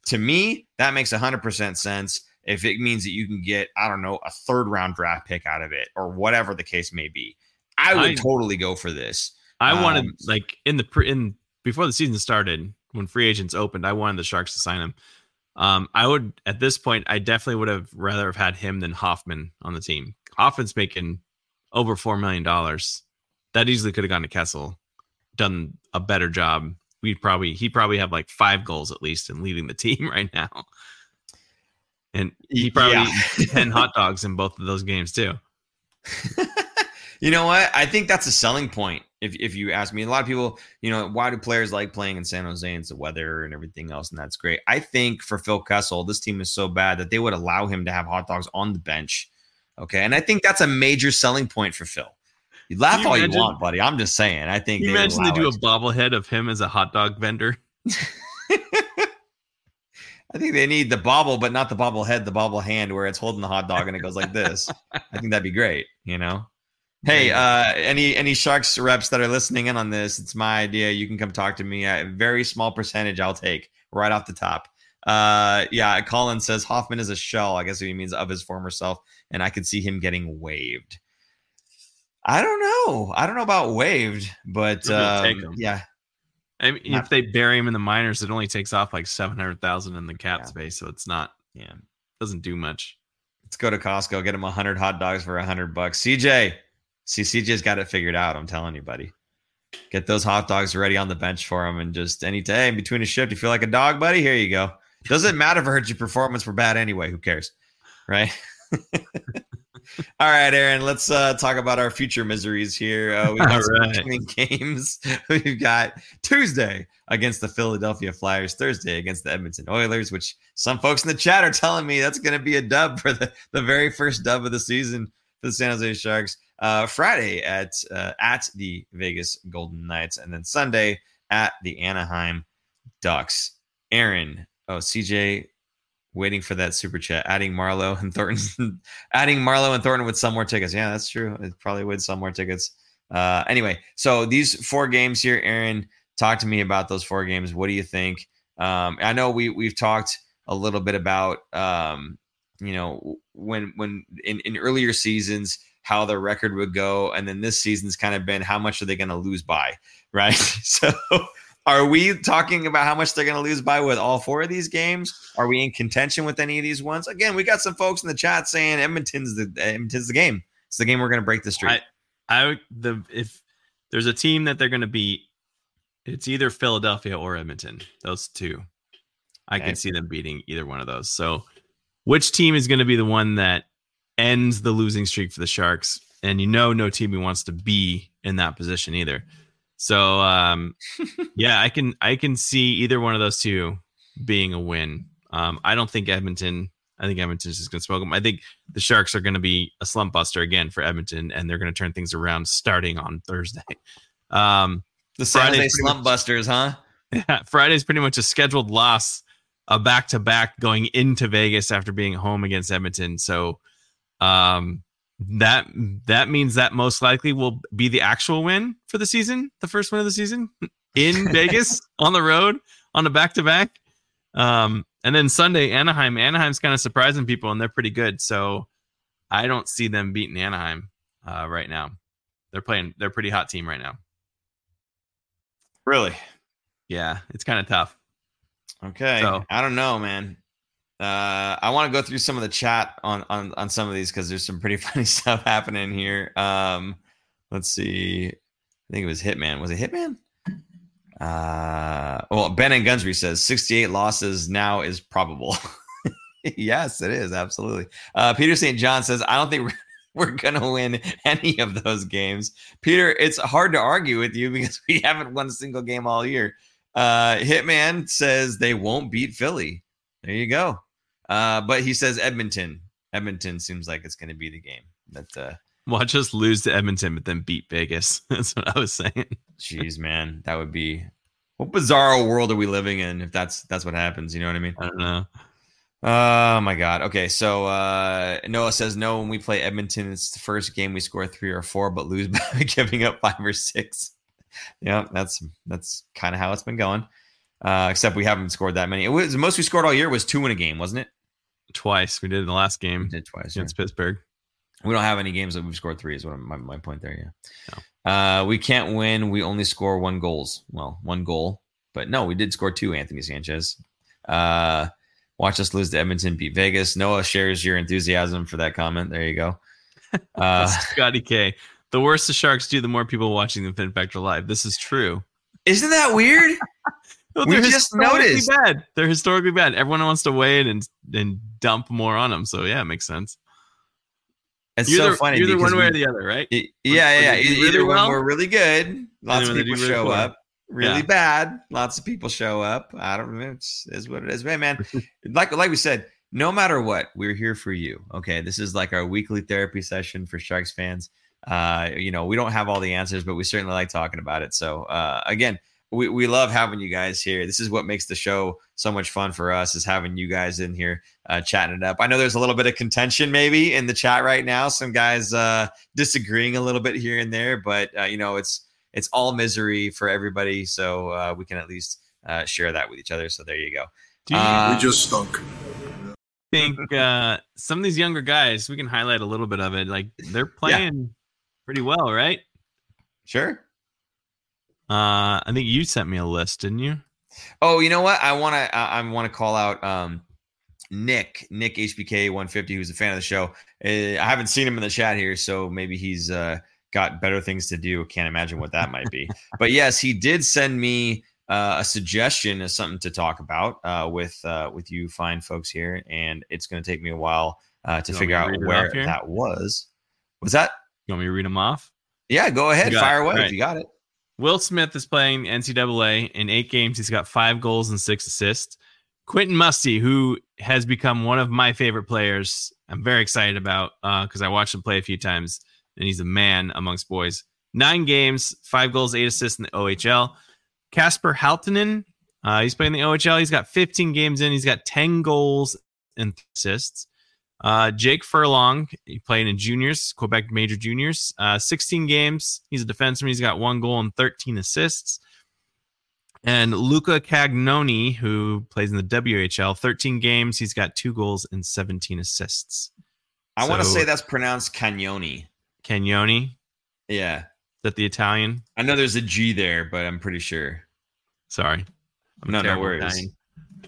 Speaker 1: To me, that makes hundred percent sense. If it means that you can get, I don't know, a third round draft pick out of it, or whatever the case may be, I would
Speaker 2: I-
Speaker 1: totally go for this.
Speaker 2: I
Speaker 1: Um,
Speaker 2: wanted like in the pre- in before the season started when free agents opened, I wanted the Sharks to sign him. Um, I would at this point, I definitely would have rather have had him than Hoffman on the team. Hoffman's making over four million dollars. That easily could have gone to Kessel, done a better job. We'd probably he'd probably have like five goals at least in leading the team right now. And he probably yeah. ten hot dogs in both of those games too.
Speaker 1: you know what? I think that's a selling point. If if you ask me, a lot of people, you know, why do players like playing in San Jose and it's the weather and everything else, and that's great. I think for Phil Kessel, this team is so bad that they would allow him to have hot dogs on the bench. Okay, and I think that's a major selling point for Phil. You laugh you all imagine, you want, buddy. I'm just saying. I think.
Speaker 2: You they imagine they do it. a bobblehead of him as a hot dog vendor.
Speaker 1: I think they need the bobble, but not the bobble head, the bobble hand where it's holding the hot dog and it goes like this. I think that'd be great, you know? Hey, uh, any any Sharks reps that are listening in on this, it's my idea. You can come talk to me. A very small percentage I'll take right off the top. Uh, yeah, Colin says Hoffman is a shell. I guess he means of his former self, and I could see him getting waived. I don't know. I don't know about waived, but um, yeah,
Speaker 2: I mean, not, if they bury him in the minors, it only takes off like seven hundred thousand in the cap yeah. space, so it's not. Yeah, doesn't do much.
Speaker 1: Let's go to Costco, get him hundred hot dogs for hundred bucks. CJ, see, CJ's got it figured out. I'm telling you, buddy. Get those hot dogs ready on the bench for him, and just any day in between a shift, you feel like a dog, buddy. Here you go. Doesn't matter if it hurts your performance for bad anyway. Who cares, right? All right, Aaron, let's uh, talk about our future miseries here. Uh, we've got some games. We've got Tuesday against the Philadelphia Flyers, Thursday against the Edmonton Oilers, which some folks in the chat are telling me that's going to be a dub for the, the very first dub of the season for the San Jose Sharks. Uh, Friday at uh, at the Vegas Golden Knights, and then Sunday at the Anaheim Ducks. Aaron, oh CJ waiting for that super chat. Adding Marleau and Thornton, adding Marleau and Thornton with some more tickets. Yeah, that's true. It probably would some more tickets. Uh, anyway, so these four games here, Aaron, talk to me about those four games. What do you think? Um, I know we we've talked a little bit about um, you know when when in, in earlier seasons how the record would go, and then this season's kind of been how much are they going to lose by, right? so are we talking about how much they're going to lose by with all four of these games? Are we in contention with any of these ones? Again, we got some folks in the chat saying Edmonton's the Edmonton's the game. It's the game we're going to break the streak.
Speaker 2: I, I the if there's a team that they're going to beat, it's either Philadelphia or Edmonton. Those two, I okay. can see them beating either one of those. So, which team is going to be the one that ends the losing streak for the Sharks? And you know, no team wants to be in that position either. So um, yeah, I can I can see either one of those two being a win. Um, I don't think Edmonton. I think Edmonton's just going to smoke them. I think the Sharks are going to be a slump buster again for Edmonton, and they're going to turn things around starting on Thursday. Um,
Speaker 1: the Saturday slump much, busters, huh?
Speaker 2: Yeah, Friday's pretty much a scheduled loss, a back to back going into Vegas after being home against Edmonton. So, um, that that means that most likely will be the actual win for the season, the first win of the season in Vegas on the road on a back to back. Um, and then Sunday, Anaheim. Anaheim's kind of surprising people, and they're pretty good. So I don't see them beating Anaheim uh, right now. They're playing. They're a pretty hot team right now.
Speaker 1: Really?
Speaker 2: Yeah, it's kind of tough.
Speaker 1: Okay. So, I don't know, man. Uh, I want to go through some of the chat on on on some of these because there's some pretty funny stuff happening here. Um, let's see. I think it was Hitman. Was it Hitman? Uh, well, Ben and Gunsby says 68 losses now is probable. yes, it is absolutely. Uh, Peter St. John says I don't think we're, we're gonna win any of those games. Peter, it's hard to argue with you because we haven't won a single game all year. Uh, Hitman says they won't beat Philly. There you go. Uh, but he says Edmonton. Edmonton seems like it's going to be the game. That uh,
Speaker 2: watch us lose to Edmonton, but then beat Vegas. That's what I was saying.
Speaker 1: Jeez, man, that would be what bizarre world are we living in if that's that's what happens? You know what I mean?
Speaker 2: I don't know.
Speaker 1: Oh my god. Okay, so uh, Noah says no. When we play Edmonton, it's the first game we score three or four, but lose by giving up five or six. Yeah, that's that's kind of how it's been going. Uh, except we haven't scored that many. It was the most we scored all year was two in a game, wasn't it?
Speaker 2: Twice. We did in the last game. We
Speaker 1: did twice
Speaker 2: against yeah. Pittsburgh.
Speaker 1: We don't have any games that we've scored three. Is what my, my point there. Yeah. No. Uh, we can't win. We only score one goals. Well, one goal but no, we did score two. Anthony Sanchez. Uh, watch us lose to Edmonton, beat Vegas. Noah shares your enthusiasm for that comment. There you go.
Speaker 2: Uh, Scotty K. The worse the Sharks do, the more people watching the Fin Factor live. This is true.
Speaker 1: Isn't that weird?
Speaker 2: we just noticed. Bad. They're historically bad. Everyone wants to weigh it and and dump more on them. So yeah, it makes sense.
Speaker 1: It's you're so
Speaker 2: the,
Speaker 1: funny.
Speaker 2: Either one way we, or the other, right?
Speaker 1: It, yeah, yeah. Either, really either well, when we're really good, lots of people really show up. Really yeah. bad, lots of people show up. I don't know. It's is what it is, man. Man, like like we said, no matter what, we're here for you. Okay, this is like our weekly therapy session for Sharks fans. Uh, you know, we don't have all the answers, but we certainly like talking about it. So, uh, again, we, we love having you guys here. This is what makes the show so much fun for us is having you guys in here uh, chatting it up. I know there's a little bit of contention maybe in the chat right now. Some guys uh, disagreeing a little bit here and there, but uh, you know it's it's all misery for everybody. So uh, we can at least uh, share that with each other. So there you go.
Speaker 3: You, uh, we just stunk.
Speaker 2: I think uh, some of these younger guys, we can highlight a little bit of it. Like they're playing yeah. pretty well, right?
Speaker 1: Sure.
Speaker 2: Uh, I think you sent me a list, didn't you?
Speaker 1: Oh, you know what? I want to I, I want to call out um, Nick Nick HBK 150, who's a fan of the show. Uh, I haven't seen him in the chat here, so maybe he's uh, got better things to do. Can't imagine what that might be. but yes, he did send me uh, a suggestion as something to talk about uh, with uh, with you fine folks here, and it's going to take me a while uh, to figure out where that was. Was that?
Speaker 2: You want me to read them off?
Speaker 1: Yeah, go ahead, fire away right. if you got it.
Speaker 2: Will Smith is playing NCAA in eight games. He's got five goals and six assists. Quentin Musty, who has become one of my favorite players, I'm very excited about because uh, I watched him play a few times, and he's a man amongst boys. Nine games, five goals, eight assists in the OHL. Kasper Halttunen, uh, he's playing the OHL. He's got 15 games in. He's got 10 goals and assists. Uh, Jake Furlong, he played in juniors, Quebec Major Juniors, uh, 16 games. He's a defenseman. He's got one goal and 13 assists. And Luca Cagnoni, who plays in the WHL, 13 games. He's got two goals and 17 assists.
Speaker 1: I so, want to say that's pronounced Cagnoni.
Speaker 2: Cagnoni?
Speaker 1: Yeah.
Speaker 2: Is that the Italian?
Speaker 1: I know there's a G there, but I'm pretty sure.
Speaker 2: Sorry.
Speaker 1: I'm no, no worries. Italian.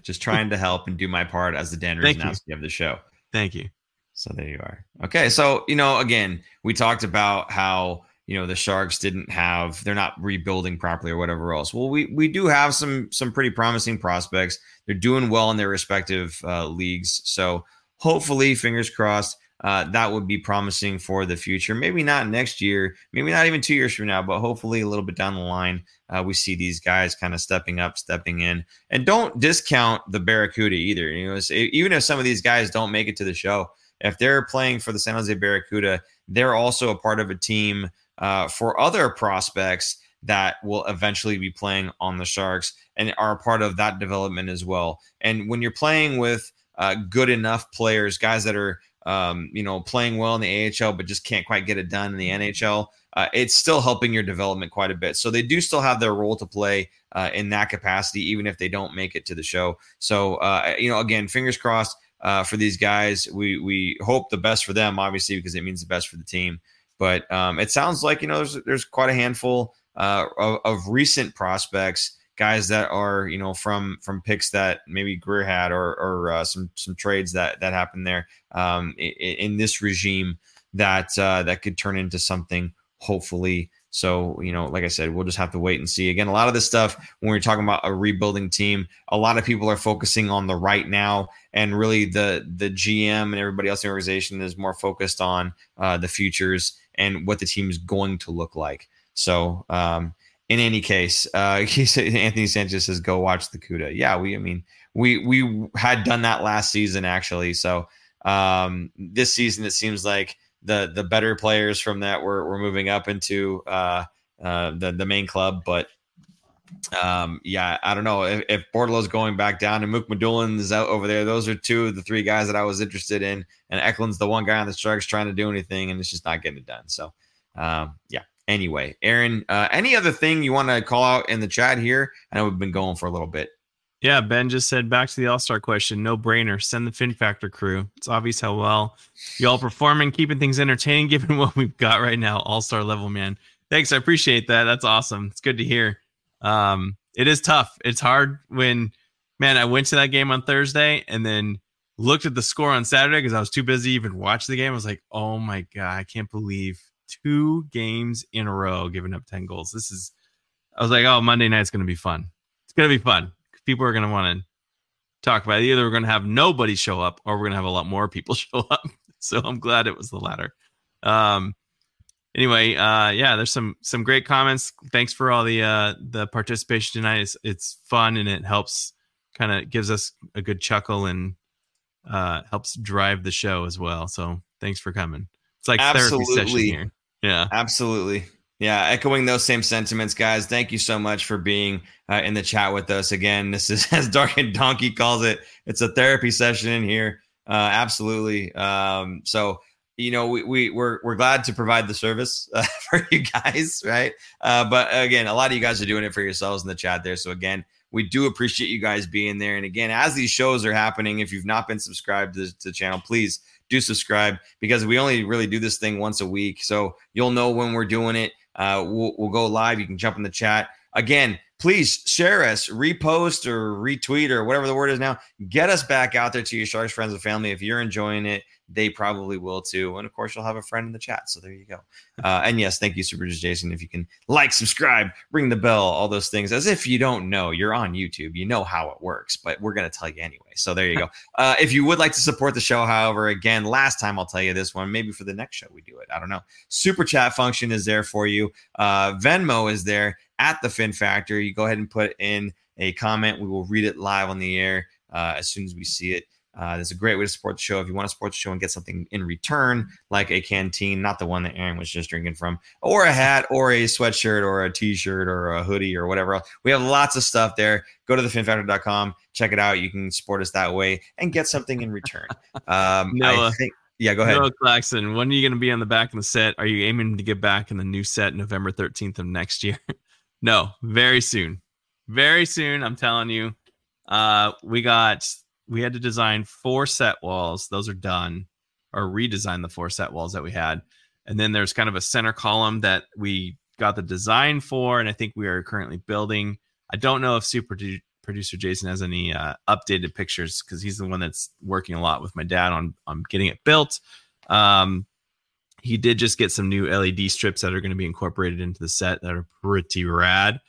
Speaker 1: Just trying to help and do my part as the Dan Rusanowsky of the show.
Speaker 2: Thank you.
Speaker 1: So there you are. Okay. So, you know, again, we talked about how, you know, the Sharks didn't have, they're not rebuilding properly or whatever else. Well, we, we do have some, some pretty promising prospects. They're doing well in their respective uh, leagues. So hopefully, fingers crossed, uh, that would be promising for the future. Maybe not next year, maybe not even two years from now, but hopefully a little bit down the line, uh, we see these guys kind of stepping up, stepping in. And don't discount the Barracuda either. You know, even if some of these guys don't make it to the show, if they're playing for the San Jose Barracuda, they're also a part of a team uh, for other prospects that will eventually be playing on the Sharks and are a part of that development as well. And when you're playing with uh, good enough players, guys that are um, you know, playing well in the AHL, but just can't quite get it done in the NHL, uh, it's still helping your development quite a bit. So they do still have their role to play uh, in that capacity, even if they don't make it to the show. So, uh, you know, again, fingers crossed uh, for these guys. We we hope the best for them, obviously, because it means the best for the team. But um, it sounds like you know there's there's quite a handful uh, of, of recent prospects guys that are you know from from picks that maybe Grier had or or uh, some some trades that that happened there um, in, in, this regime that uh, that could turn into something hopefully. So you know, like I said, we'll just have to wait and see. Again, a lot of this stuff when we're talking about a rebuilding team, a lot of people are focusing on the right now, and really the the GM and everybody else in the organization is more focused on uh, the futures and what the team is going to look like. So um, in any case, uh, he said Anthony Sanchez says go watch the CUDA. Yeah, we I mean we we had done that last season actually. So um, this season it seems like the the better players from that were were moving up into uh, uh, the the main club, but um, yeah, I don't know if, if Bordeleau's going back down and Mukhamadullin is out over there. Those are two of the three guys that I was interested in, and Eklund's the one guy on the Sharks trying to do anything, and it's just not getting it done. So, um, yeah, anyway, Aaron, uh, any other thing you want to call out in the chat here? I know we've been going for a little bit.
Speaker 2: Yeah, Ben just said back to the All Star question. No brainer. Send the Fin Factor crew. It's obvious how well y'all performing, keeping things entertaining, given what we've got right now. All Star level, man. Thanks. I appreciate that. That's awesome. It's good to hear. Um, it is tough. It's hard when, man, I went to that game on Thursday and then looked at the score on Saturday because I was too busy even watch the game. I was like, oh my god, I can't believe two games in a row giving up ten goals. This is. I was like, oh, Monday night's going to be fun. It's going to be fun. People are going to want to talk about it. Either we're going to have nobody show up or we're going to have a lot more people show up. So I'm glad it was the latter. Um, anyway, uh, yeah, there's some some great comments. Thanks for all the uh, the participation tonight. It's it's fun and it helps kind of gives us a good chuckle and uh, helps drive the show as well. So thanks for coming. It's like Absolutely. therapy session here. Yeah,
Speaker 1: absolutely. Yeah, echoing those same sentiments, guys. Thank you so much for being uh, in the chat with us again. This is as Dark and Donkey calls it. It's a therapy session in here. Uh, absolutely. Um, so you know, we, we we're we're glad to provide the service uh, for you guys, right? Uh, but again, a lot of you guys are doing it for yourselves in the chat there. So again, we do appreciate you guys being there. And again, as these shows are happening, if you've not been subscribed to, to the channel, please do subscribe because we only really do this thing once a week. So you'll know when we're doing it. Uh, we'll, we'll go live. You can jump in the chat. Again, please share us, repost or retweet or whatever the word is now. Get us back out there to your Sharks friends and family. If you're enjoying it, they probably will too. And of course, you'll have a friend in the chat. So there you go. Uh, and yes, thank you, Super Jason. If you can like, subscribe, ring the bell, all those things, as if you don't know, you're on YouTube, you know how it works, but we're going to tell you anyway. So there you go. Uh, if you would like to support the show, however, again, last time I'll tell you this one, maybe for the next show we do it. I don't know. Super chat function is there for you. Uh, Venmo is there at the Fin Factor. You go ahead and put in a comment. We will read it live on the air uh, as soon as we see it. Uh, that's a great way to support the show. If you want to support the show and get something in return, like a canteen, not the one that Aaron was just drinking from, or a hat, or a sweatshirt, or a t-shirt, or a hoodie, or whatever else. We have lots of stuff there. Go to thefinfactor.com, check it out. You can support us that way and get something in return. Um, Noah, I think. Yeah, go ahead.
Speaker 2: Noah Claxton, when are you going to be on the back of the set? Are you aiming to get back in the new set November 13th of next year? no, very soon. Very soon, I'm telling you. Uh, we got we had to design four set walls. Those are done, or redesign the four set walls that we had. And then there's kind of a center column that we got the design for, and I think we are currently building. I don't know if super producer Jason has any uh, updated pictures because he's the one that's working a lot with my dad on on getting it built. Um, he did just get some new LED strips that are going to be incorporated into the set that are pretty rad.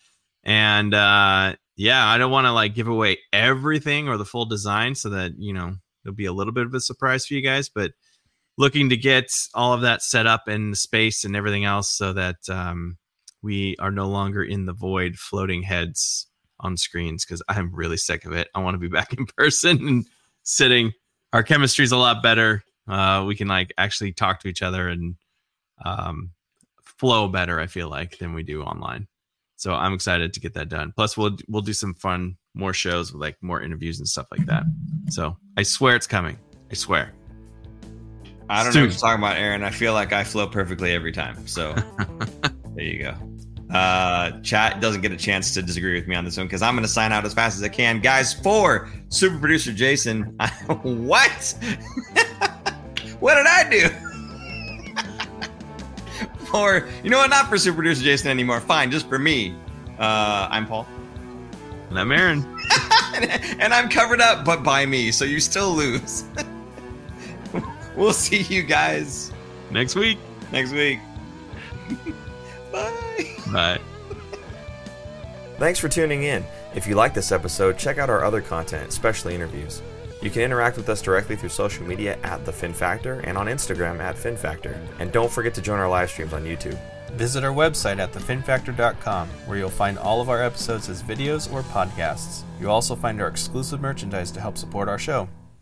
Speaker 2: And uh, yeah, I don't want to like give away everything or the full design so that, you know, it'll be a little bit of a surprise for you guys, but looking to get all of that set up in space and everything else so that um, we are no longer in the void floating heads on screens because I'm really sick of it. I want to be back in person and sitting. Our chemistry is a lot better. Uh, we can like actually talk to each other and um, flow better, I feel like, than we do online. So I'm excited to get that done. Plus, we'll we'll do some fun more shows with like more interviews and stuff like that. So I swear it's coming. I swear.
Speaker 1: I don't Soon. know what you're talking about, Aaron. I feel like I flow perfectly every time. So there you go. Uh, chat doesn't get a chance to disagree with me on this one because I'm going to sign out as fast as I can, guys. For super producer Jason, what? what did I do? For you know what? Not for super producer Jason anymore. Fine, just for me. Uh, I'm Paul.
Speaker 2: And I'm Aaron.
Speaker 1: and I'm covered up, but by me, so you still lose. we'll see you guys
Speaker 2: next week.
Speaker 1: Next week. Bye.
Speaker 2: Bye.
Speaker 1: Thanks for tuning in. If you like this episode, check out our other content, especially interviews. You can interact with us directly through social media at The Fin Factor and on Instagram at Fin Factor. And don't forget to join our live streams on YouTube.
Speaker 2: Visit our website at thefinfactor.com, where you'll find all of our episodes as videos or podcasts. You'll also find our exclusive merchandise to help support our show.